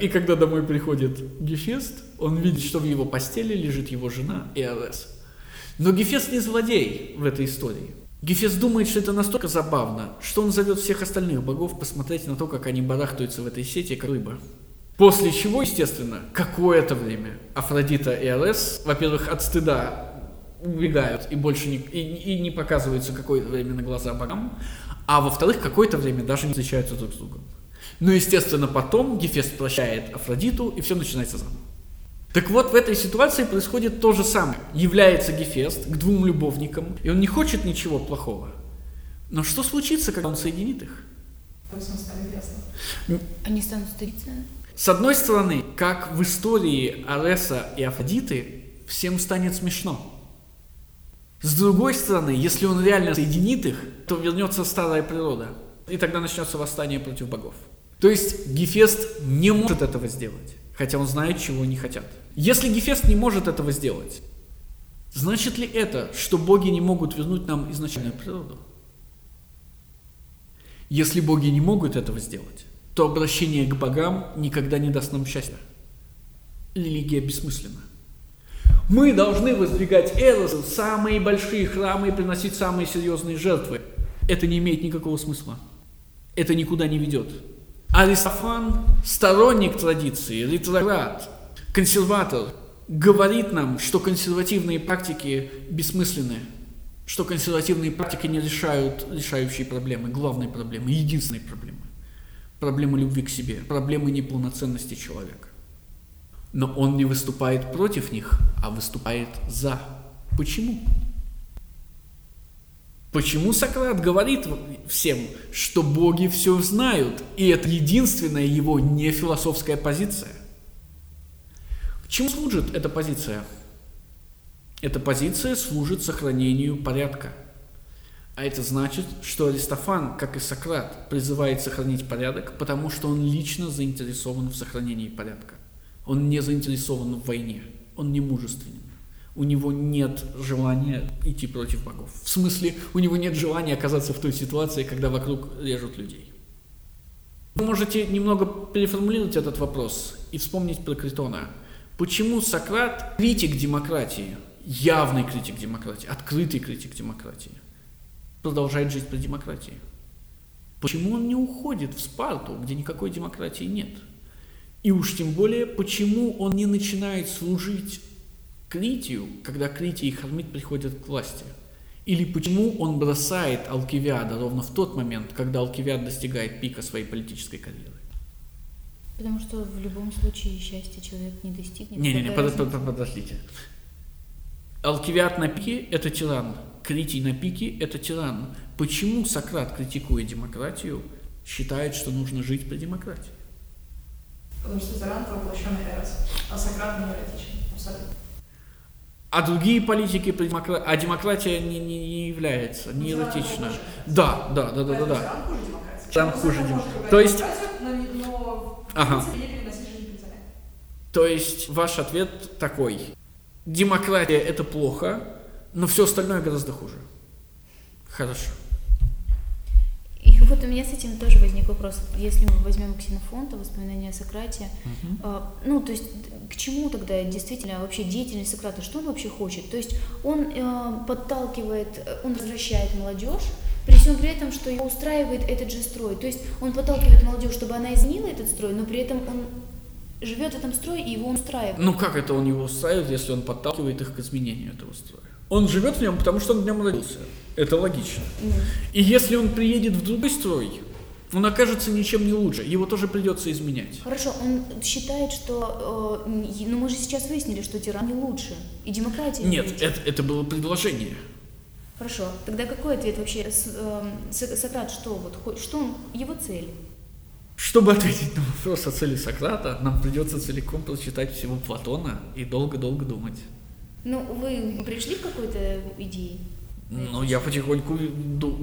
И когда домой приходит Гефест, он видит, что в его постели лежит его жена и Арес. Но Гефест не злодей в этой истории. Гефест думает, что это настолько забавно, что он зовет всех остальных богов посмотреть на то, как они барахтаются в этой сети, как рыба. После чего, естественно, какое-то время Афродита и Арес, во-первых, от стыда убегают и больше не, и, и не показываются какое-то время на глаза богам, а во-вторых, какое-то время даже не встречаются друг с другом. Ну, естественно, потом Гефест прощает Афродиту, и все начинается заново. Так вот, в этой ситуации происходит то же самое. Является Гефест к двум любовникам, и он не хочет ничего плохого. Но что случится, когда он соединит их? Они станут старицами? С одной стороны, как в истории Ареса и Афродиты, всем станет смешно. С другой стороны, если он реально соединит их, то вернется старая природа. И тогда начнется восстание против богов. То есть Гефест не может этого сделать, хотя он знает, чего они хотят. Если Гефест не может этого сделать, значит ли это, что боги не могут вернуть нам изначальную природу? Если боги не могут этого сделать, то обращение к богам никогда не даст нам счастья. Религия бессмысленна. Мы должны воздвигать Эрос, самые большие храмы и приносить самые серьезные жертвы. Это не имеет никакого смысла. Это никуда не ведет. Аристофан, сторонник традиции, ретроград, консерватор, говорит нам, что консервативные практики бессмысленны, что консервативные практики не решают решающие проблемы, главные проблемы, единственные проблемы. Проблемы любви к себе, проблемы неполноценности человека. Но он не выступает против них, а выступает за. Почему? Почему Сократ говорит всем, что боги все знают, и это единственная его нефилософская позиция? К чему служит эта позиция? Эта позиция служит сохранению порядка. А это значит, что Аристофан, как и Сократ, призывает сохранить порядок, потому что он лично заинтересован в сохранении порядка. Он не заинтересован в войне, он не мужественен. У него нет желания идти против богов. В смысле, у него нет желания оказаться в той ситуации, когда вокруг режут людей. Вы можете немного переформулировать этот вопрос и вспомнить про Критона. Почему Сократ критик демократии, явный критик демократии, открытый критик демократии, продолжает жить при демократии? Почему он не уходит в Спарту, где никакой демократии нет? И уж тем более, почему он не начинает служить Критию, когда Критий и Хармит приходят к власти? Или почему он бросает Алкивиада ровно в тот момент, когда Алкивиад достигает пика своей политической карьеры? Потому что в любом случае счастья человек не достигнет. Не-не-не, под, под, под, подождите. Алкивиад на пике – это тиран. Критий на пике – это тиран. Почему Сократ, критикуя демократию, считает, что нужно жить при демократии? Потому что Тиран это воплощенный Эрос, а Сократ не эротичен, абсолютно. А другие политики, а демократия не, не, не является, не эротична. Да, да, да, да, да, да. Там хуже демократии. То есть... Ага. То есть ваш ответ такой. Демократия это плохо, но все остальное гораздо хуже. Хорошо. Вот у меня с этим тоже возник вопрос. Если мы возьмем Ксенофонта, воспоминания о Сократе, угу. э, ну, то есть к чему тогда действительно вообще деятельность Сократа, что он вообще хочет? То есть он э, подталкивает, э, он возвращает молодежь, при всем при этом, что его устраивает этот же строй. То есть он подталкивает молодежь, чтобы она изменила этот строй, но при этом он живет в этом строе и его устраивает. Ну как это он его устраивает, если он подталкивает их к изменению этого строя? Он живет в нем, потому что он в нем родился. Это логично. Mm. И если он приедет в другой строй, Он окажется ничем не лучше, его тоже придется изменять. Хорошо, он считает, что... э, ну мы же сейчас выяснили, что тиран не лучше. И демократия не Нет, лучше. это, это было предложение. Хорошо, тогда какой ответ вообще? С- эм, Со- Сократ что? Вот, что он, его цель? Чтобы ответить на вопрос о цели Сократа, нам придется целиком прочитать всего Платона и долго-долго думать. Ну, вы пришли к какой-то идее? Ну, я потихоньку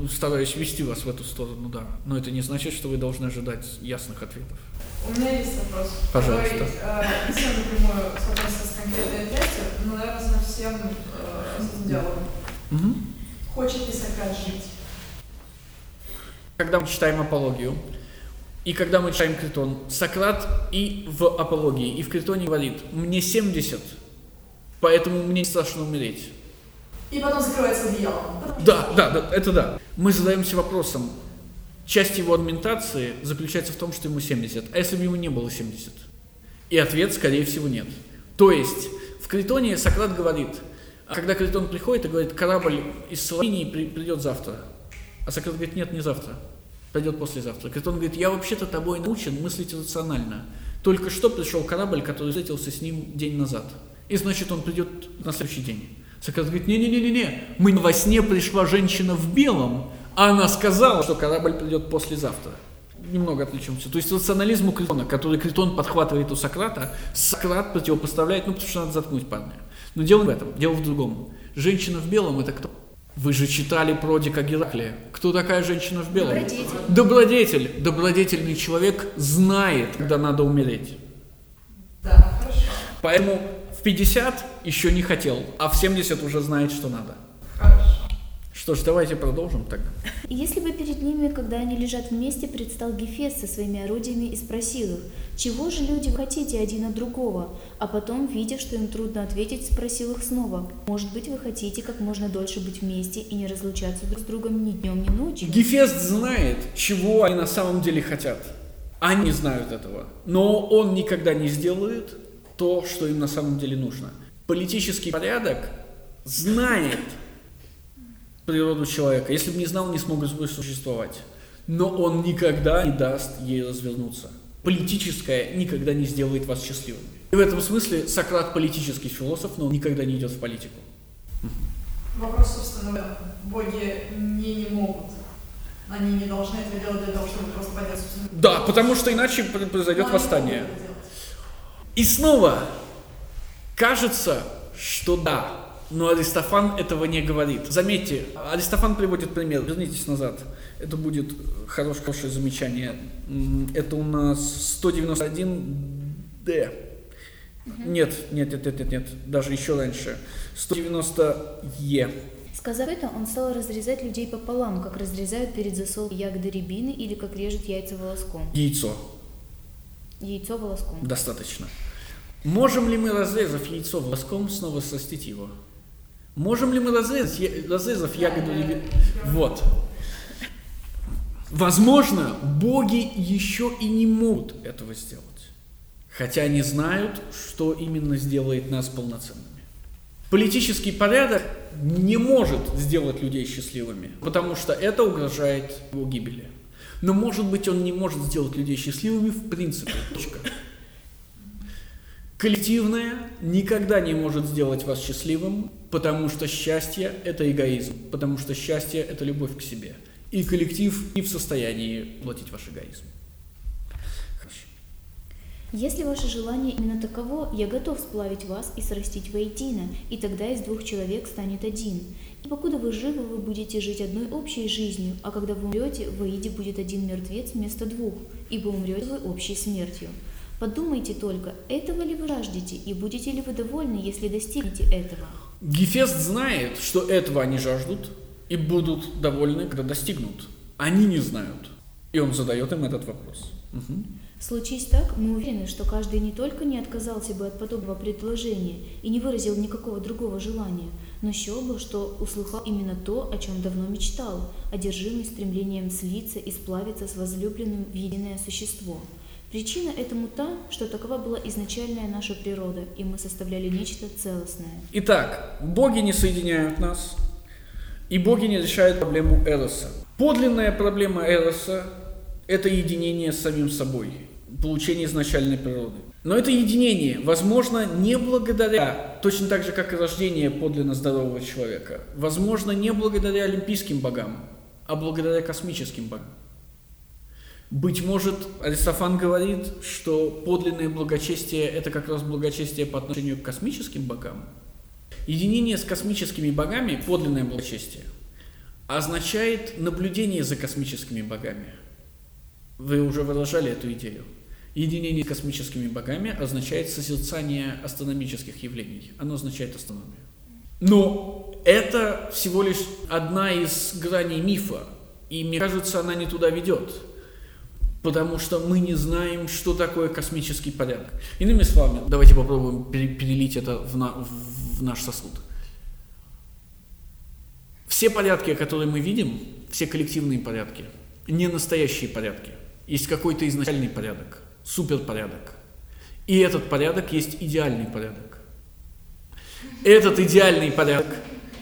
стараюсь вести вас в эту сторону, да. Но это не значит, что вы должны ожидать ясных ответов. У меня есть вопрос. Пожалуйста. Который, э, не совсем напрямую соотносится с конкретной частью, но, наверное, со всем э, с диалогом. Мгм. Хочет ли Сократ жить? Когда мы читаем апологию, и когда мы читаем Критон, Сократ и в апологии, и в Критоне говорит, мне 70, поэтому мне не страшно умереть. И потом закрывается одеялом. Потом- Да, да, да, это да. Мы задаемся вопросом, часть его аргументации заключается в том, что ему 70, а если бы ему не было 70? И ответ, скорее всего, нет. То есть, в Критоне Сократ говорит, а когда Критон приходит и говорит, корабль из Салонии при- придет завтра. А Сократ говорит, нет, не завтра, придет послезавтра. Критон говорит, я вообще-то тобой научен мыслить рационально. Только что пришел корабль, который встретился с ним день назад. И значит, он придет на следующий день. Сократ говорит, не-не-не-не-не, мы во сне пришла женщина в белом, а она сказала, что корабль придет послезавтра. Немного отличимся. То есть рационализму Критона, который Критон подхватывает у Сократа, Сократ противопоставляет, ну потому что надо заткнуть парня. Но дело не в этом, дело в другом. Женщина в белом это кто? Вы же читали Продика Гераклия. Кто такая женщина в белом? Добродетель. Добродетель. Добродетельный человек знает, когда надо умереть. Да, хорошо. Поэтому в 50 еще не хотел, а в 70 уже знает, что надо. Хорошо. Что ж, давайте продолжим тогда. И Если бы перед ними, когда они лежат вместе, предстал Гефест со своими орудиями и спросил их, «Чего же люди хотите один от другого?» А потом, видя, что им трудно ответить, спросил их снова, «Может быть, вы хотите как можно дольше быть вместе и не разлучаться друг с другом ни днем, ни ночью?» Гефест знает, чего они на самом деле хотят. Они знают этого. Но он никогда не сделает то, что им на самом деле нужно. Политический порядок знает природу человека. Если бы не знал, не смог бы существовать. Но он никогда не даст ей развернуться. Политическое никогда не сделает вас счастливым. И в этом смысле Сократ политический философ, но он никогда не идет в политику. Вопрос, собственно. Боги не, не могут. Они не должны это делать для того, чтобы просто поднять собственную... Да, потому что иначе пр- произойдет Но они восстание. И снова кажется, что да, но Аристофан этого не говорит. Заметьте, Аристофан приводит пример. Вернитесь назад. Это будет хорошее, хорошее замечание. Это у нас 191D. Нет, нет, нет, нет, нет, нет, даже еще раньше. 190Е. Сказав это, он стал разрезать людей пополам, как разрезают перед засолкой ягоды рябины или как режут яйца волоском. Яйцо. Яйцо волоском. Достаточно. Можем ли мы, разрезав яйцо волоском, снова срастить его? Можем ли мы, разрезать, разрезав ягоду или... Вот. Возможно, боги еще и не могут этого сделать. Хотя они знают, что именно сделает нас полноценными. Политический порядок не может сделать людей счастливыми, потому что это угрожает его гибели. Но, может быть, он не может сделать людей счастливыми в принципе. Точка. Коллективное никогда не может сделать вас счастливым, потому что счастье – это эгоизм, потому что счастье – это любовь к себе. И коллектив не в состоянии платить ваш эгоизм. Если ваше желание именно таково, я готов сплавить вас и срастить воедино, и тогда из двух человек станет один. И покуда вы живы, вы будете жить одной общей жизнью, а когда вы умрете, в Аиде будет один мертвец вместо двух, ибо умрете вы общей смертью. Подумайте только, этого ли вы жаждете, и будете ли вы довольны, если достигнете этого? Гефест знает, что этого они жаждут и будут довольны, когда достигнут. Они не знают. И он задает им этот вопрос. Мгм. Случись так, мы уверены, что каждый не только не отказался бы от подобного предложения и не выразил никакого другого желания, но счел бы, что услыхал именно то, о чем давно мечтал, одержимый стремлением слиться и сплавиться с возлюбленным в единое существо. Причина этому та, что такова была изначальная наша природа, и мы составляли нечто целостное. Итак, боги не соединяют нас, и боги не решают проблему Эроса. Подлинная проблема Эроса это единение с самим собой, получение изначальной природы. Но это единение возможно не благодаря, точно так же, как и рождение подлинно здорового человека, возможно не благодаря олимпийским богам, а благодаря космическим богам. Быть может, Аристофан говорит, что подлинное благочестие – это как раз благочестие по отношению к космическим богам. Единение с космическими богами, подлинное благочестие, означает наблюдение за космическими богами. Вы уже выражали эту идею. Единение с космическими богами означает созерцание астрономических явлений. Оно означает астрономию. Но это всего лишь одна из граней мифа. И мне кажется, она не туда ведет. Потому что мы не знаем, что такое космический порядок. Иными словами, давайте попробуем перелить это в, на, в наш сосуд. Все порядки, которые мы видим, все коллективные порядки, не настоящие порядки. Есть какой-то изначальный порядок, суперпорядок. И этот порядок есть идеальный порядок. Этот идеальный порядок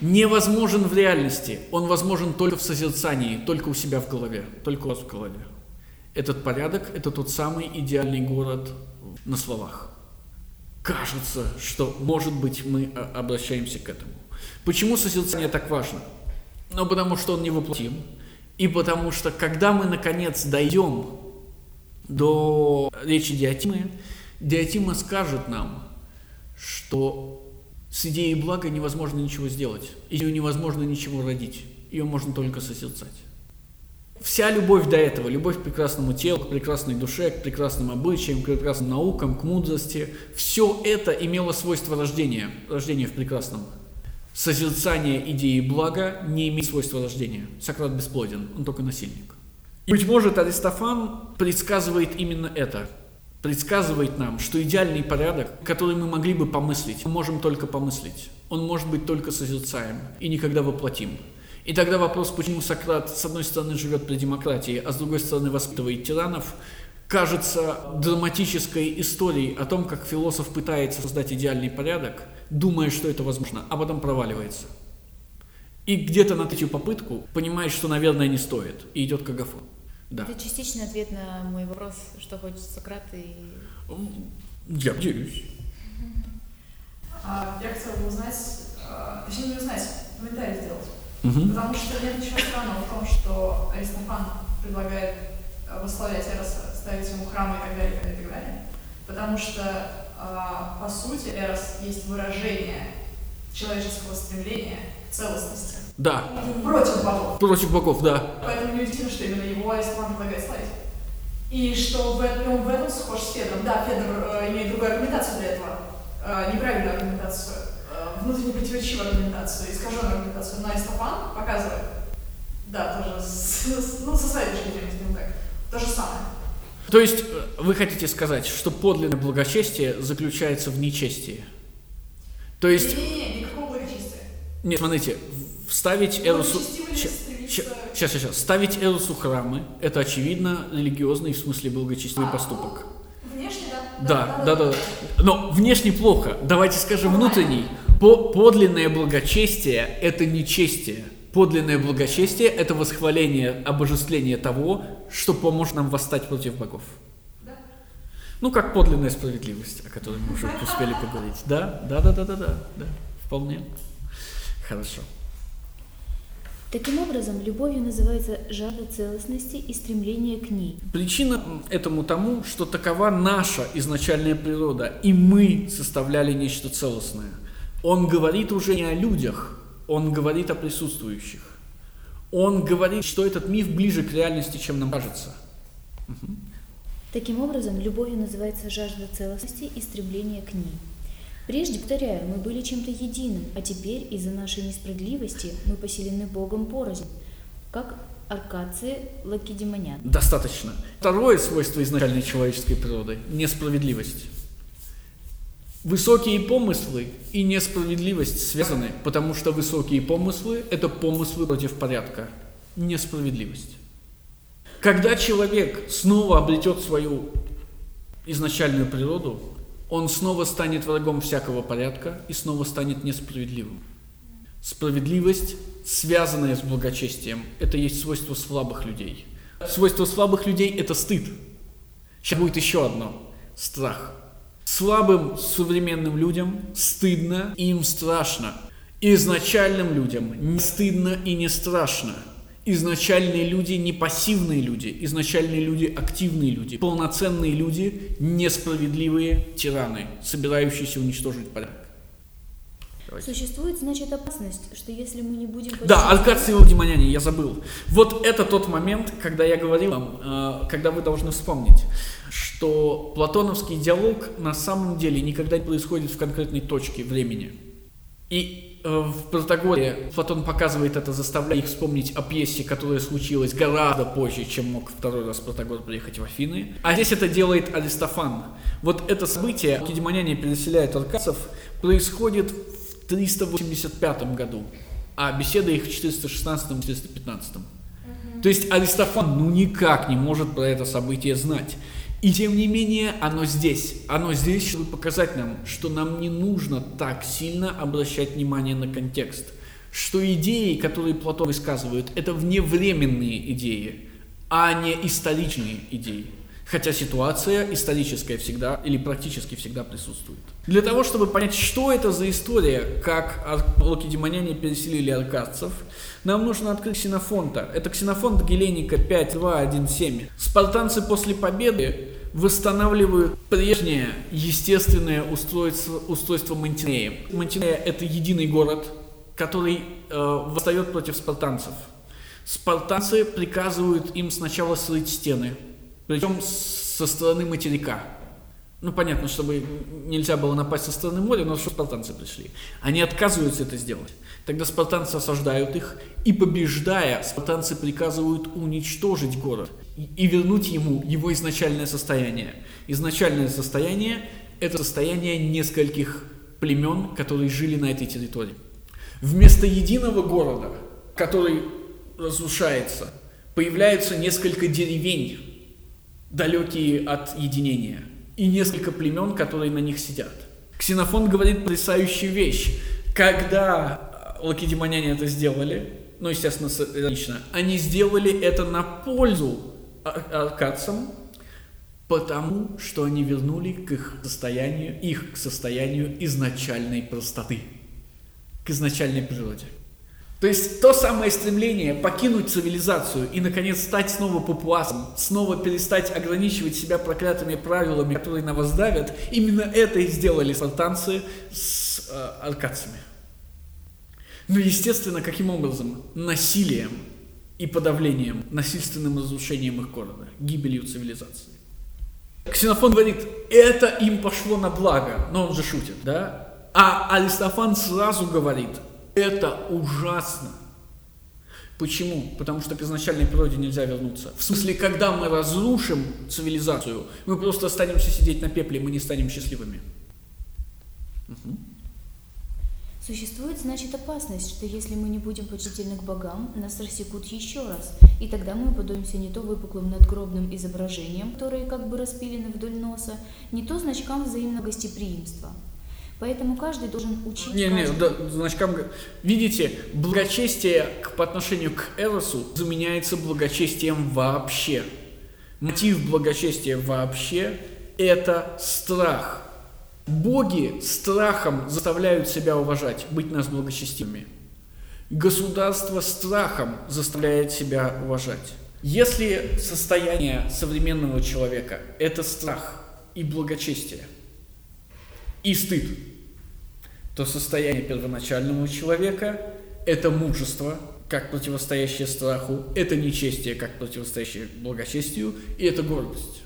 невозможен в реальности. Он возможен только в созерцании, только у себя в голове, только у вас в голове. Этот порядок – это тот самый идеальный город на словах. Кажется, что, может быть, мы обращаемся к этому. Почему созерцание так важно? Ну, потому что он невоплотим. И потому что, когда мы, наконец, дойдем до речи Диатимы, Диатима скажет нам, что с идеей блага невозможно ничего сделать, ее невозможно ничего родить, ее можно только созерцать. Вся любовь до этого, любовь к прекрасному телу, к прекрасной душе, к прекрасным обычаям, к прекрасным наукам, к мудрости, все это имело свойство рождения, рождения в прекрасном. Созерцание идеи блага не имеет свойства рождения. Сократ бесплоден, он только насильник. И, быть может, Аристофан предсказывает именно это. Предсказывает нам, что идеальный порядок, который мы могли бы помыслить, мы можем только помыслить. Он может быть только созерцаем и никогда воплотим. И тогда вопрос, почему Сократ, с одной стороны, живет при демократии, а с другой стороны, воспитывает тиранов, кажется драматической историей о том, как философ пытается создать идеальный порядок, думая, что это возможно, а потом проваливается. И где-то на третью попытку понимает, что, наверное, не стоит, и идет к Агафону. Да. Это частичный ответ на мой вопрос, что хочет Сократ и... Я поделюсь. А, я хотела бы узнать, а, точнее не узнать, комментарий сделать. Угу. Потому что нет ничего странного в том, что Аристофан предлагает э, восславлять Эроса, ставить ему храмы и так далее, и так далее. Потому что, э, по сути, Эрос есть выражение человеческого стремления к целостности. Да. Против богов. Против богов, да. Поэтому неудивительно, что именно его Аристофан предлагает славить. И что в этом, он в этом схож с Федором. Да, Федор э, имеет другую аргументацию для этого. Э, неправильную аргументацию внутренне противоречивую аргументацию, искаженную аргументацию, но Аристофан показывает, да, тоже с, ну, со своей точки зрения, скажем так, то же самое. То есть э, вы хотите сказать, что подлинное благочестие заключается в нечестии? То есть... Не-не-не, никакого благочестия. Нет, смотрите, вставить Эрусу... Сейчас, сейчас. Ставить Эрусу храмы – это, очевидно, религиозный, в смысле благочестивый а, поступок. Внешне, да? Да, да, да. да. Но внешне плохо. Давайте скажем внутренний. По подлинное благочестие – это не честие. Подлинное благочестие – это восхваление, обожествление того, что поможет нам восстать против богов. Да. Ну, как подлинная справедливость, о которой мы уже успели поговорить. Да, да, да, да, да, да, да, вполне. Хорошо. Таким образом, любовью называется жажда целостности и стремление к ней. Причина этому тому, что такова наша изначальная природа, и мы составляли нечто целостное – он говорит уже не о людях, он говорит о присутствующих. Он говорит, что этот миф ближе к реальности, чем нам кажется. Угу. Таким образом, любовью называется жажда целостности и стремление к ней. Прежде, повторяю, мы были чем-то единым, а теперь из-за нашей несправедливости мы поселены Богом порознь, как аркации лакедемонян. Достаточно. Второе свойство изначальной человеческой природы – несправедливость. Высокие помыслы и несправедливость связаны, потому что высокие помыслы – это помыслы против порядка, несправедливость. Когда человек снова обретет свою изначальную природу, он снова станет врагом всякого порядка и снова станет несправедливым. Справедливость, связанная с благочестием, это есть свойство слабых людей. Свойство слабых людей – это стыд. Сейчас будет еще одно – страх. Слабым современным людям стыдно и им страшно. Изначальным людям не стыдно и не страшно. Изначальные люди не пассивные люди, изначальные люди активные люди, полноценные люди, несправедливые тираны, собирающиеся уничтожить порядок. Давайте. Существует, значит, опасность, что если мы не будем... Да, Алькаций и Лаудимоняне, я забыл. Вот это тот момент, когда я говорил вам, э, когда вы должны вспомнить, что платоновский диалог на самом деле никогда не происходит в конкретной точке времени. И э, в Протагоре Платон показывает это, заставляя их вспомнить о пьесе, которая случилась гораздо позже, чем мог второй раз Протагор приехать в Афины. А здесь это делает Аристофан. Вот это событие, Кедемоняне переселяют аркадцев, происходит в 385 году, а беседа их в 416-415. То есть Аристофан ну никак не может про это событие знать. И тем не менее, оно здесь. Оно здесь, чтобы показать нам, что нам не нужно так сильно обращать внимание на контекст. Что идеи, которые Платон высказывает, это вневременные идеи, а не историчные идеи. Хотя ситуация историческая всегда или практически всегда присутствует. Для того, чтобы понять, что это за история, как лакедемоняне переселили аркадцев, нам нужно открыть Ксенофонта. Это Ксенофонт Геленика 5.2.1.7. Спартанцы после победы восстанавливают прежнее естественное устройство, устройство Монтинея. Монтинея – это единый город, который э, восстает против спартанцев. Спартанцы приказывают им сначала срыть стены, причем со стороны материка. Ну, понятно, чтобы нельзя было напасть со стороны моря, но что спартанцы пришли. Они отказываются это сделать. Тогда спартанцы осаждают их, и побеждая, спартанцы приказывают уничтожить город и вернуть ему его изначальное состояние. Изначальное состояние – это состояние нескольких племен, которые жили на этой территории. Вместо единого города, который разрушается, появляются несколько деревень, далекие от единения – и несколько племен, которые на них сидят. Ксенофон говорит потрясающую вещь. Когда лакедемоняне это сделали, ну, естественно, лично, они сделали это на пользу аркадцам, потому что они вернули к их состоянию, их к состоянию изначальной простоты, к изначальной природе. То есть то самое стремление покинуть цивилизацию и, наконец, стать снова папуасом, снова перестать ограничивать себя проклятыми правилами, которые на вас давят, именно это и сделали спартанцы с э, аркадцами. Ну, естественно, каким образом? Насилием и подавлением, насильственным разрушением их города, гибелью цивилизации. Ксенофон говорит, это им пошло на благо, но он же шутит, да? А Аристофан сразу говорит, это ужасно. Почему? Потому что к изначальной природе нельзя вернуться. В смысле, когда мы разрушим цивилизацию, мы просто останемся сидеть на пепле, мы не станем счастливыми. Угу. Существует, значит, опасность, что если мы не будем почтительны к богам, нас рассекут еще раз, и тогда мы уподобимся не то выпуклым надгробным изображениям, которые как бы распилены вдоль носа, не то значкам взаимного гостеприимства – Поэтому каждый должен учить. Не, каждый. не, да, значкам. Видите, благочестие по отношению к Эросу заменяется благочестием вообще. Мотив благочестия вообще – это страх. Боги страхом заставляют себя уважать, быть нас благочестивыми. Государство страхом заставляет себя уважать. Если состояние современного человека – это страх и благочестие – и стыд, то состояние первоначального человека – это мужество, как противостоящее страху, это нечестие, как противостоящее благочестию, и это гордость,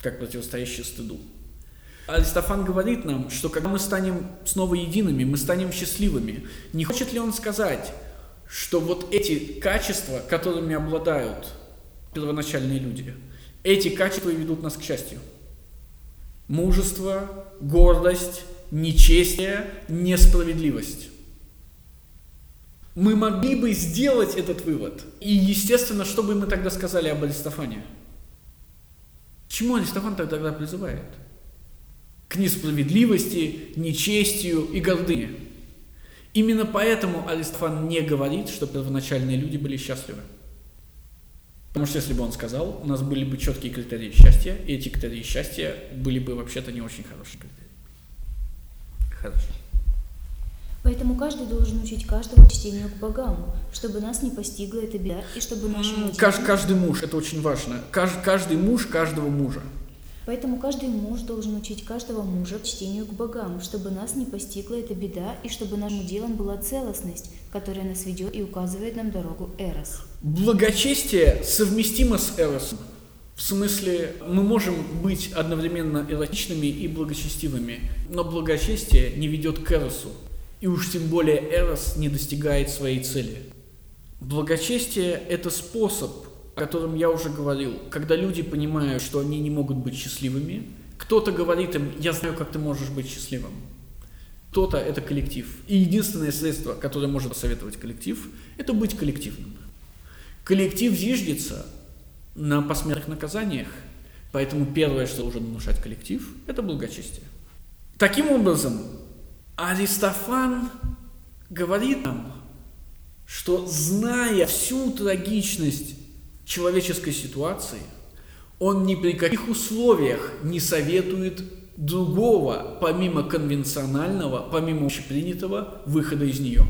как противостоящее стыду. Аристофан говорит нам, что когда мы станем снова едиными, мы станем счастливыми. Не хочет ли он сказать, что вот эти качества, которыми обладают первоначальные люди, эти качества ведут нас к счастью? мужество, гордость, нечестие, несправедливость. Мы могли бы сделать этот вывод. И, естественно, что бы мы тогда сказали об Аристофане? Чему Аристофан тогда призывает? К несправедливости, нечестию и гордыне. Именно поэтому Аристофан не говорит, что первоначальные люди были счастливы. Потому что если бы он сказал, у нас были бы четкие критерии счастья, и эти критерии счастья были бы вообще-то не очень хорошие критерии. Хорошо. Поэтому каждый должен учить каждого чтению к богам, чтобы нас не постигла эта беда, и чтобы нашему Кажд, каждый муж, это очень важно. Кажд, каждый муж каждого мужа. Поэтому каждый муж должен учить каждого мужа чтению к богам, чтобы нас не постигла эта беда, и чтобы нашим делом была целостность, которая нас ведет и указывает нам дорогу Эрос. Благочестие совместимо с Эросом. В смысле, мы можем быть одновременно эротичными и благочестивыми, но благочестие не ведет к Эросу, и уж тем более Эрос не достигает своей цели. Благочестие – это способ, о котором я уже говорил, когда люди понимают, что они не могут быть счастливыми, кто-то говорит им, я знаю, как ты можешь быть счастливым. Кто-то – это коллектив. И единственное средство, которое может посоветовать коллектив, это быть коллективным. Коллектив зиждется на посмертных наказаниях, поэтому первое, что должен внушать коллектив, это благочестие. Таким образом, Аристофан говорит нам, что зная всю трагичность человеческой ситуации, он ни при каких условиях не советует другого, помимо конвенционального, помимо общепринятого, выхода из нее.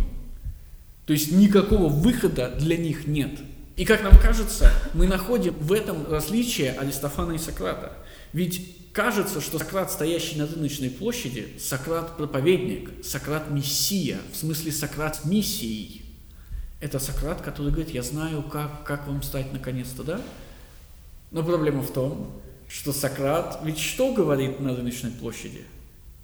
То есть никакого выхода для них нет. И как нам кажется, мы находим в этом различие Аристофана и Сократа. Ведь кажется, что Сократ, стоящий на рыночной площади, Сократ проповедник, Сократ мессия, в смысле Сократ миссией. Это Сократ, который говорит, я знаю, как, как вам стать наконец-то, да? Но проблема в том, что Сократ ведь что говорит на рыночной площади?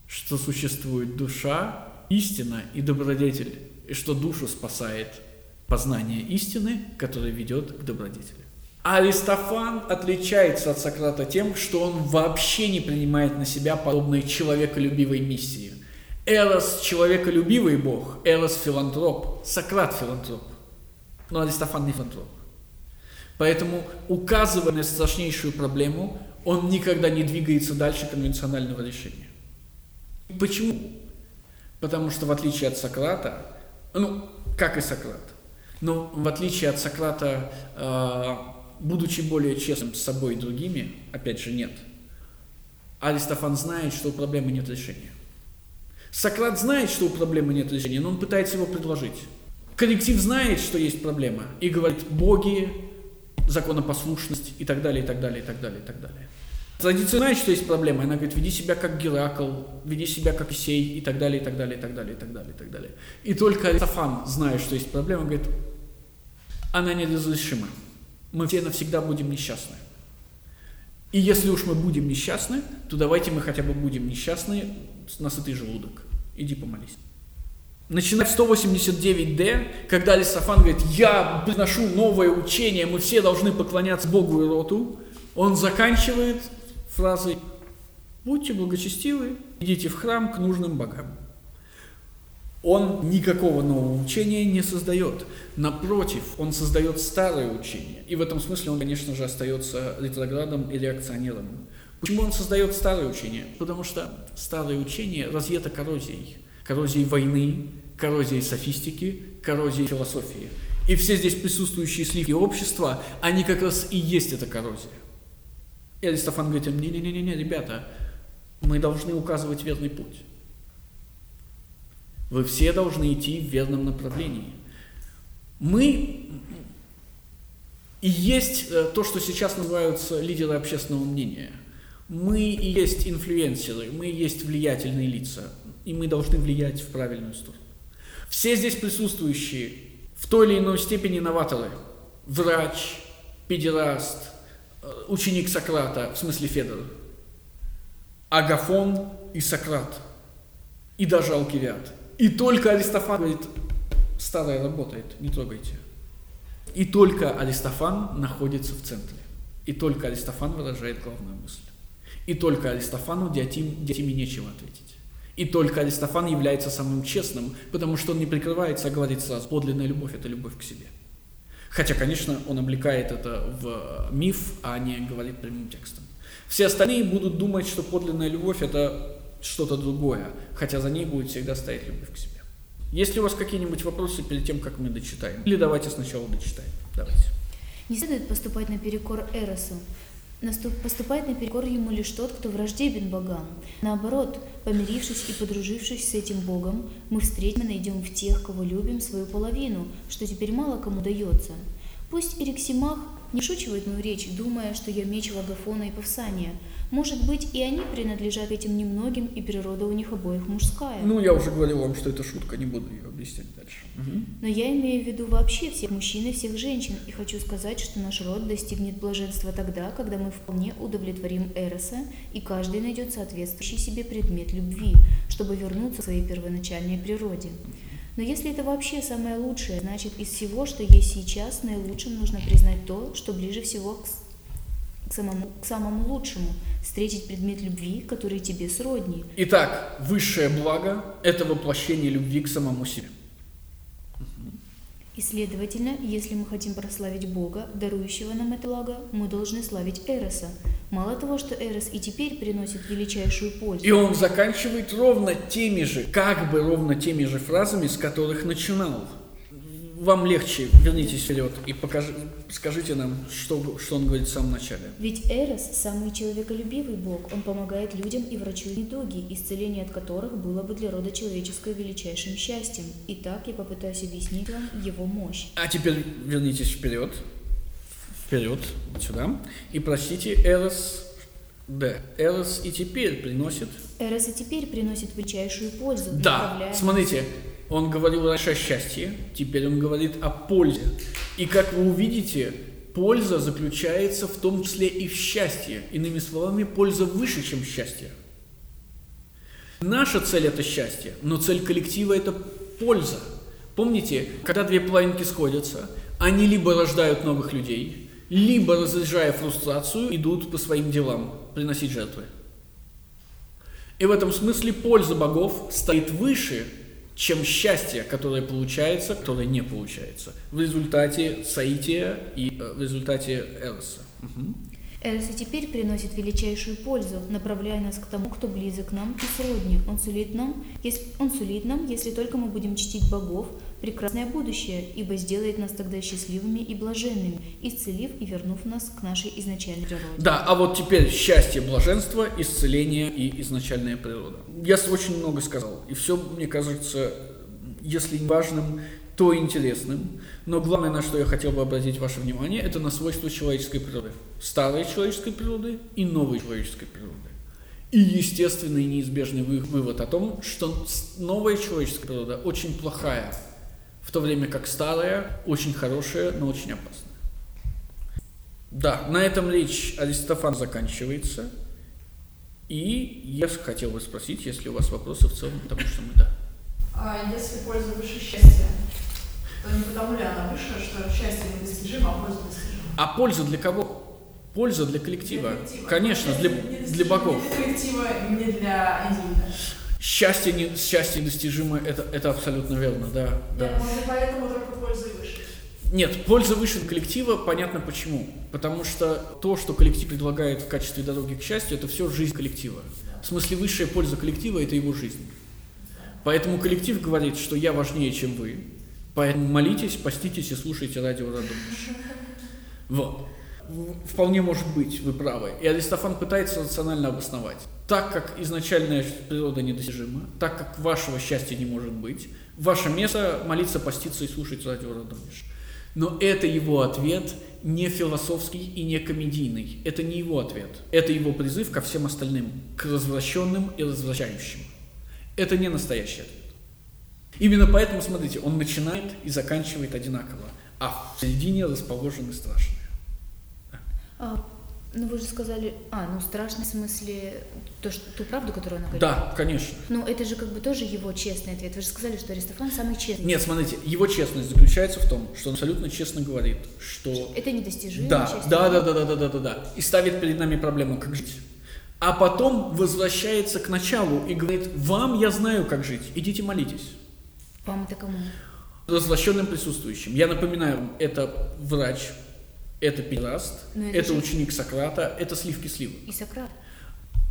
Что существует душа, истина и добродетель, и что душу спасает познание истины, которое ведет к добродетели. Аристофан отличается от Сократа тем, что он вообще не принимает на себя подобной человеколюбивой миссии. Эрос – человеколюбивый бог, Эрос – филантроп, Сократ – филантроп, но Аристофан не филантроп. Поэтому, указывая на страшнейшую проблему, он никогда не двигается дальше конвенционального решения. Почему? Потому что в отличие от Сократа, ну, как и Сократ, но в отличие от Сократа, э, будучи более честным с собой и другими, опять же, нет. Аристофан знает, что у проблемы нет решения. Сократ знает, что у проблемы нет решения, но он пытается его предложить. Коллектив знает, что есть проблема, и говорит, боги, законопослушность и так далее, и так далее, и так далее, и так далее. Традиция знает, что есть проблема, она говорит, веди себя как Геракл, веди себя как Исей, и так далее, и так далее, и так далее, и так далее, и так далее. И только Аристофан, зная, что есть проблема, говорит, она неразрешима мы все навсегда будем несчастны. И если уж мы будем несчастны, то давайте мы хотя бы будем несчастны на сытый желудок. Иди помолись. Начиная с 189D, когда Лисофан говорит, я приношу новое учение, мы все должны поклоняться Богу и Роту, он заканчивает фразой «Будьте благочестивы, идите в храм к нужным богам» он никакого нового учения не создает. Напротив, он создает старое учение. И в этом смысле он, конечно же, остается ретроградом и реакционером. Почему он создает старое учение? Потому что старое учение разъето коррозией. Коррозией войны, коррозией софистики, коррозией философии. И все здесь присутствующие сливки общества, они как раз и есть эта коррозия. И Аристофан говорит им, не-не-не, ребята, мы должны указывать верный путь. Вы все должны идти в верном направлении. Мы и есть э, то, что сейчас называются лидеры общественного мнения. Мы и есть инфлюенсеры, мы и есть влиятельные лица, и мы должны влиять в правильную сторону. Все здесь присутствующие в той или иной степени новаторы. Врач, педераст, э, ученик Сократа, в смысле Федор, Агафон и Сократ, и даже Алкивиад – и только Аристофан говорит, старая работает, не трогайте. И только Аристофан находится в центре. И только Аристофан выражает главную мысль. И только Аристофану Диатим, Диатиме нечего ответить. И только Аристофан является самым честным, потому что он не прикрывается, а говорит сразу, подлинная любовь – это любовь к себе. Хотя, конечно, он облекает это в миф, а не говорит прямым текстом. Все остальные будут думать, что подлинная любовь – это что-то другое, хотя за ней будет всегда стоять любовь к себе. Есть ли у вас какие-нибудь вопросы перед тем, как мы дочитаем? Или давайте сначала дочитаем. Давайте. Не следует поступать наперекор Эросу. Поступает наперекор ему лишь тот, кто враждебен богам. Наоборот, помирившись и подружившись с этим богом, мы встретим и найдем в тех, кого любим, свою половину, что теперь мало кому дается. Пусть Эриксимах не шучивает мою речь, думая, что я меч Вагафона и Павсания. Может быть, и они принадлежат этим немногим, и природа у них обоих мужская. Ну, я уже говорил вам, что это шутка, не буду ее объяснять дальше. Угу. Но я имею в виду вообще всех мужчин и всех женщин, и хочу сказать, что наш род достигнет блаженства тогда, когда мы вполне удовлетворим Эроса, и каждый найдет соответствующий себе предмет любви, чтобы вернуться к своей первоначальной природе. Но если это вообще самое лучшее, значит из всего, что есть сейчас, наилучшим нужно признать то, что ближе всего к, к, самому, к самому лучшему, встретить предмет любви, который тебе сродни. Итак, высшее благо – это воплощение любви к самому себе. И следовательно, если мы хотим прославить Бога, дарующего нам это благо, мы должны славить Эроса. Мало того, что Эрос и теперь приносит величайшую пользу. И он заканчивает ровно теми же, как бы ровно теми же фразами, с которых начинал вам легче, вернитесь вперед и покажи, скажите нам, что, что он говорит в самом начале. Ведь Эрос – самый человеколюбивый бог. Он помогает людям и врачует недуги, исцеление от которых было бы для рода человеческого величайшим счастьем. Итак, я попытаюсь объяснить вам его мощь. А теперь вернитесь вперед, вперед, сюда, и прочтите Эрос да, Эрос и теперь приносит... Эрос и теперь приносит величайшую пользу. Да, направляя... смотрите, он говорил раньше о счастье, теперь он говорит о пользе. И как вы увидите, польза заключается в том числе и в счастье. Иными словами, польза выше, чем счастье. Наша цель – это счастье, но цель коллектива – это польза. Помните, когда две половинки сходятся, они либо рождают новых людей, либо, разряжая фрустрацию, идут по своим делам приносить жертвы. И в этом смысле польза богов стоит выше, чем счастье, которое получается, которое не получается в результате соития и э, в результате Эроса. Угу. Теперь приносит величайшую пользу, направляя нас к тому, кто близок нам и сродни. Он сулит нам, если, он сулит нам, если только мы будем чтить богов, прекрасное будущее, ибо сделает нас тогда счастливыми и блаженными, исцелив и вернув нас к нашей изначальной природе. Да, а вот теперь счастье, блаженство, исцеление и изначальная природа. Я очень много сказал, и все, мне кажется, если не важным, то интересным. Но главное, на что я хотел бы обратить ваше внимание, это на свойства человеческой природы. Старой человеческой природы и новой человеческой природы. И естественный неизбежный вывод о том, что новая человеческая природа очень плохая, в то время как старая очень хорошая, но очень опасная. Да, на этом речь Аристофан заканчивается. И я хотел бы спросить, если у вас вопросы в целом, потому что мы да. А если польза выше счастья, то не потому ли она выше, что счастье недостижимо, а польза достижима? А польза для кого? Польза для коллектива. Для коллектива. Конечно, для, для богов. Для коллектива, не для индивида. Счастье, не, счастье достижимо, это, это абсолютно верно, да. Нет, да. может, поэтому только польза выше. Нет, польза выше коллектива, понятно почему. Потому что то, что коллектив предлагает в качестве дороги к счастью, это все жизнь коллектива. В смысле, высшая польза коллектива – это его жизнь. Поэтому коллектив говорит, что я важнее, чем вы. Поэтому молитесь, поститесь и слушайте радио Радомиш. Вот. Вполне может быть, вы правы. И Аристофан пытается рационально обосновать. Так как изначальная природа недостижима, так как вашего счастья не может быть, ваше место молиться, поститься и слушать радио Радомиш. Но это его ответ не философский и не комедийный. Это не его ответ. Это его призыв ко всем остальным, к развращенным и развращающим. Это не настоящий ответ. Именно поэтому, смотрите, он начинает и заканчивает одинаково, а в середине расположены страшные. А, ну, вы же сказали, а, ну, страшно в смысле то, что, ту правду, которую она говорит. Да, конечно. Но это же как бы тоже его честный ответ. Вы же сказали, что Аристофан самый честный. Нет, смотрите, его честность заключается в том, что он абсолютно честно говорит, что... Это недостижимо. Да, да, да, да, да, да, да, да, да. И ставит перед нами проблему, как жить. А потом возвращается к началу и говорит, вам я знаю, как жить, идите молитесь. Вам это кому? Возвращенным присутствующим. Я напоминаю, это врач, это педраст, это, это же... ученик Сократа, это сливки сливок. И Сократ.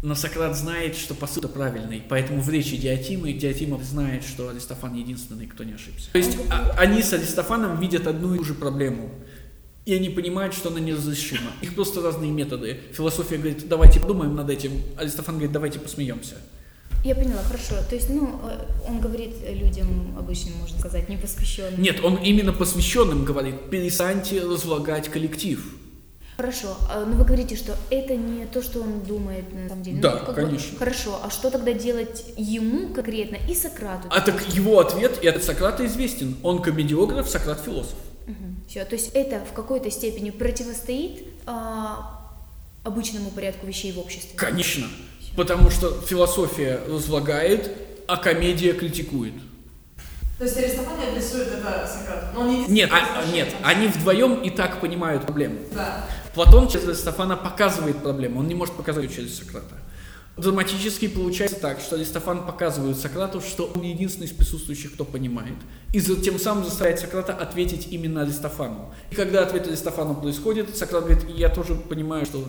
Но Сократ знает, что посуда правильный, поэтому в речи Диатимы Диатимов знает, что Аристофан единственный, кто не ошибся. То есть а, они с Аристофаном видят одну и ту же проблему. И они понимают, что она неразрешима. Их просто разные методы. Философия говорит, давайте подумаем над этим. Аристофан говорит, давайте посмеемся. Я поняла, хорошо. То есть, ну, э, он говорит людям обычным, можно сказать, непосвященным. Нет, он именно посвященным говорит, перестаньте разлагать коллектив. Хорошо, а, но вы говорите, что это не то, что он думает на самом деле. Да, ну, конечно. Бы, хорошо, а что тогда делать ему конкретно и Сократу? А так его ответ, и от Сократа известен. Он комедиограф, Сократ философ. Угу. Все, то есть это в какой-то степени противостоит а, обычному порядку вещей в обществе? Конечно. Потому что философия разлагает, а комедия критикует. То есть Аристофан не адресует это Сократу? Но он не нет, а, нет, они вдвоем и так понимают проблему. Да. Платон через Аристофана показывает проблему, он не может показать через Сократа. Драматически получается так, что Аристофан показывает Сократу, что он единственный из присутствующих, кто понимает, и тем самым заставляет Сократа ответить именно Аристофану. И когда ответ Аристофану происходит, Сократ говорит, я тоже понимаю, что,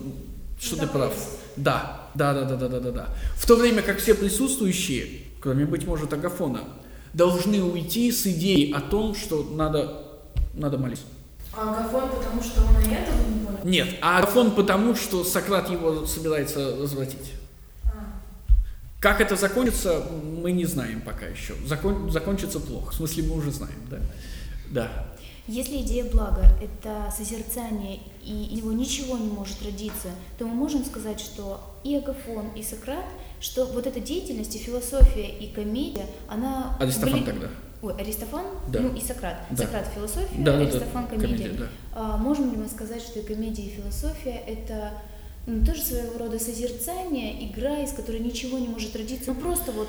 что ты прав. Да, да, да, да, да, да, да, да. В то время как все присутствующие, кроме, быть может, Агафона, должны уйти с идеей о том, что надо, надо молиться. А Агафон потому, что он и этого не понял? Нет, а Агафон потому, что Сократ его собирается развратить. А. Как это закончится, мы не знаем пока еще. Закон, закончится плохо. В смысле, мы уже знаем, да? Да. Если идея блага – это созерцание, и его ничего не может родиться, то мы можем сказать, что и Агафон, и Сократ, что вот эта деятельность, и философия, и комедия, она… Аристофан были... тогда. Ой, Аристофан, да. ну и Сократ. Да. Сократ философия, да, Аристофан да, комедия. комедия да. а, можем ли мы сказать, что и комедия, и философия это ну, тоже своего рода созерцание, игра, из которой ничего не может родиться, ну просто вот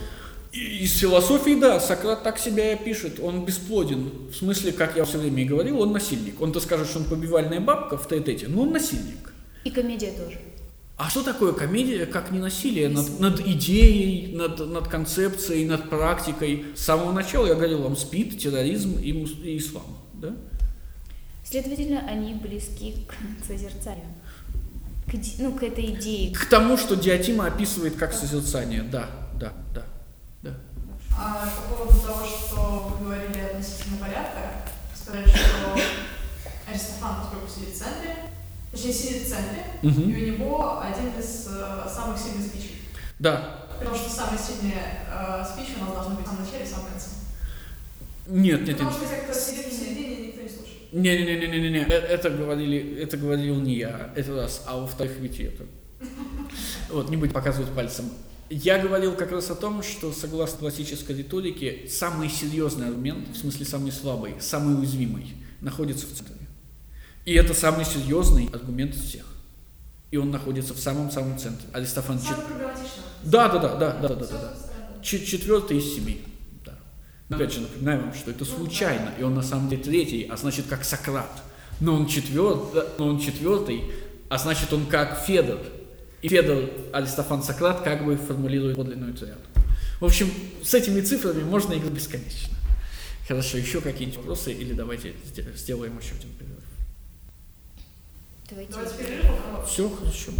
из философии, да, Сократ так себя и пишет. Он бесплоден. В смысле, как я все время и говорил, он насильник. Он-то скажет, что он побивальная бабка в тет но он насильник. И комедия тоже. А что такое комедия, как не насилие над, над идеей, над, над концепцией, над практикой? С самого начала я говорил вам спид, терроризм и, мус, и ислам. Да? Следовательно, они близки к созерцанию. К, ну, к этой идее. К тому, что Диатима описывает как созерцание, да, да. да. А по поводу того, что вы говорили относительно порядка, сказали, что Аристофан, поскольку сидит в центре, Точнее, сидит в центре, угу. и у него один из э, самых сильных спичей. Да. Потому что самый сильный э, спич у нас должен быть в самом начале и в самом конце. Нет, нет, Потому нет. что кто сидит в середине, никто не слушает. Не, не, не, не, не, не, это говорили, это говорил не я, это раз, а во-вторых, ведь это. Вот, не будет показывать пальцем. Я говорил как раз о том, что согласно классической риторике, самый серьезный аргумент, в смысле самый слабый, самый уязвимый, находится в центре. И это самый серьезный аргумент из всех. И он находится в самом-самом центре. Аристофан чет... Да, да, да, да, да, да, да, да. Четвертый из семи. Да. Опять же, напоминаю вам, что это случайно, и он на самом деле третий, а значит как Сократ. Но он четвертый, но он четвертый, а значит он как Федор. И Федор, Аристофан, Сократ как бы формулирует подлинную триаду. В общем, с этими цифрами можно играть бесконечно. Хорошо, еще какие-нибудь вопросы, или давайте сделаем еще один перерыв. Давайте. Давайте перерыв. Все хорошо.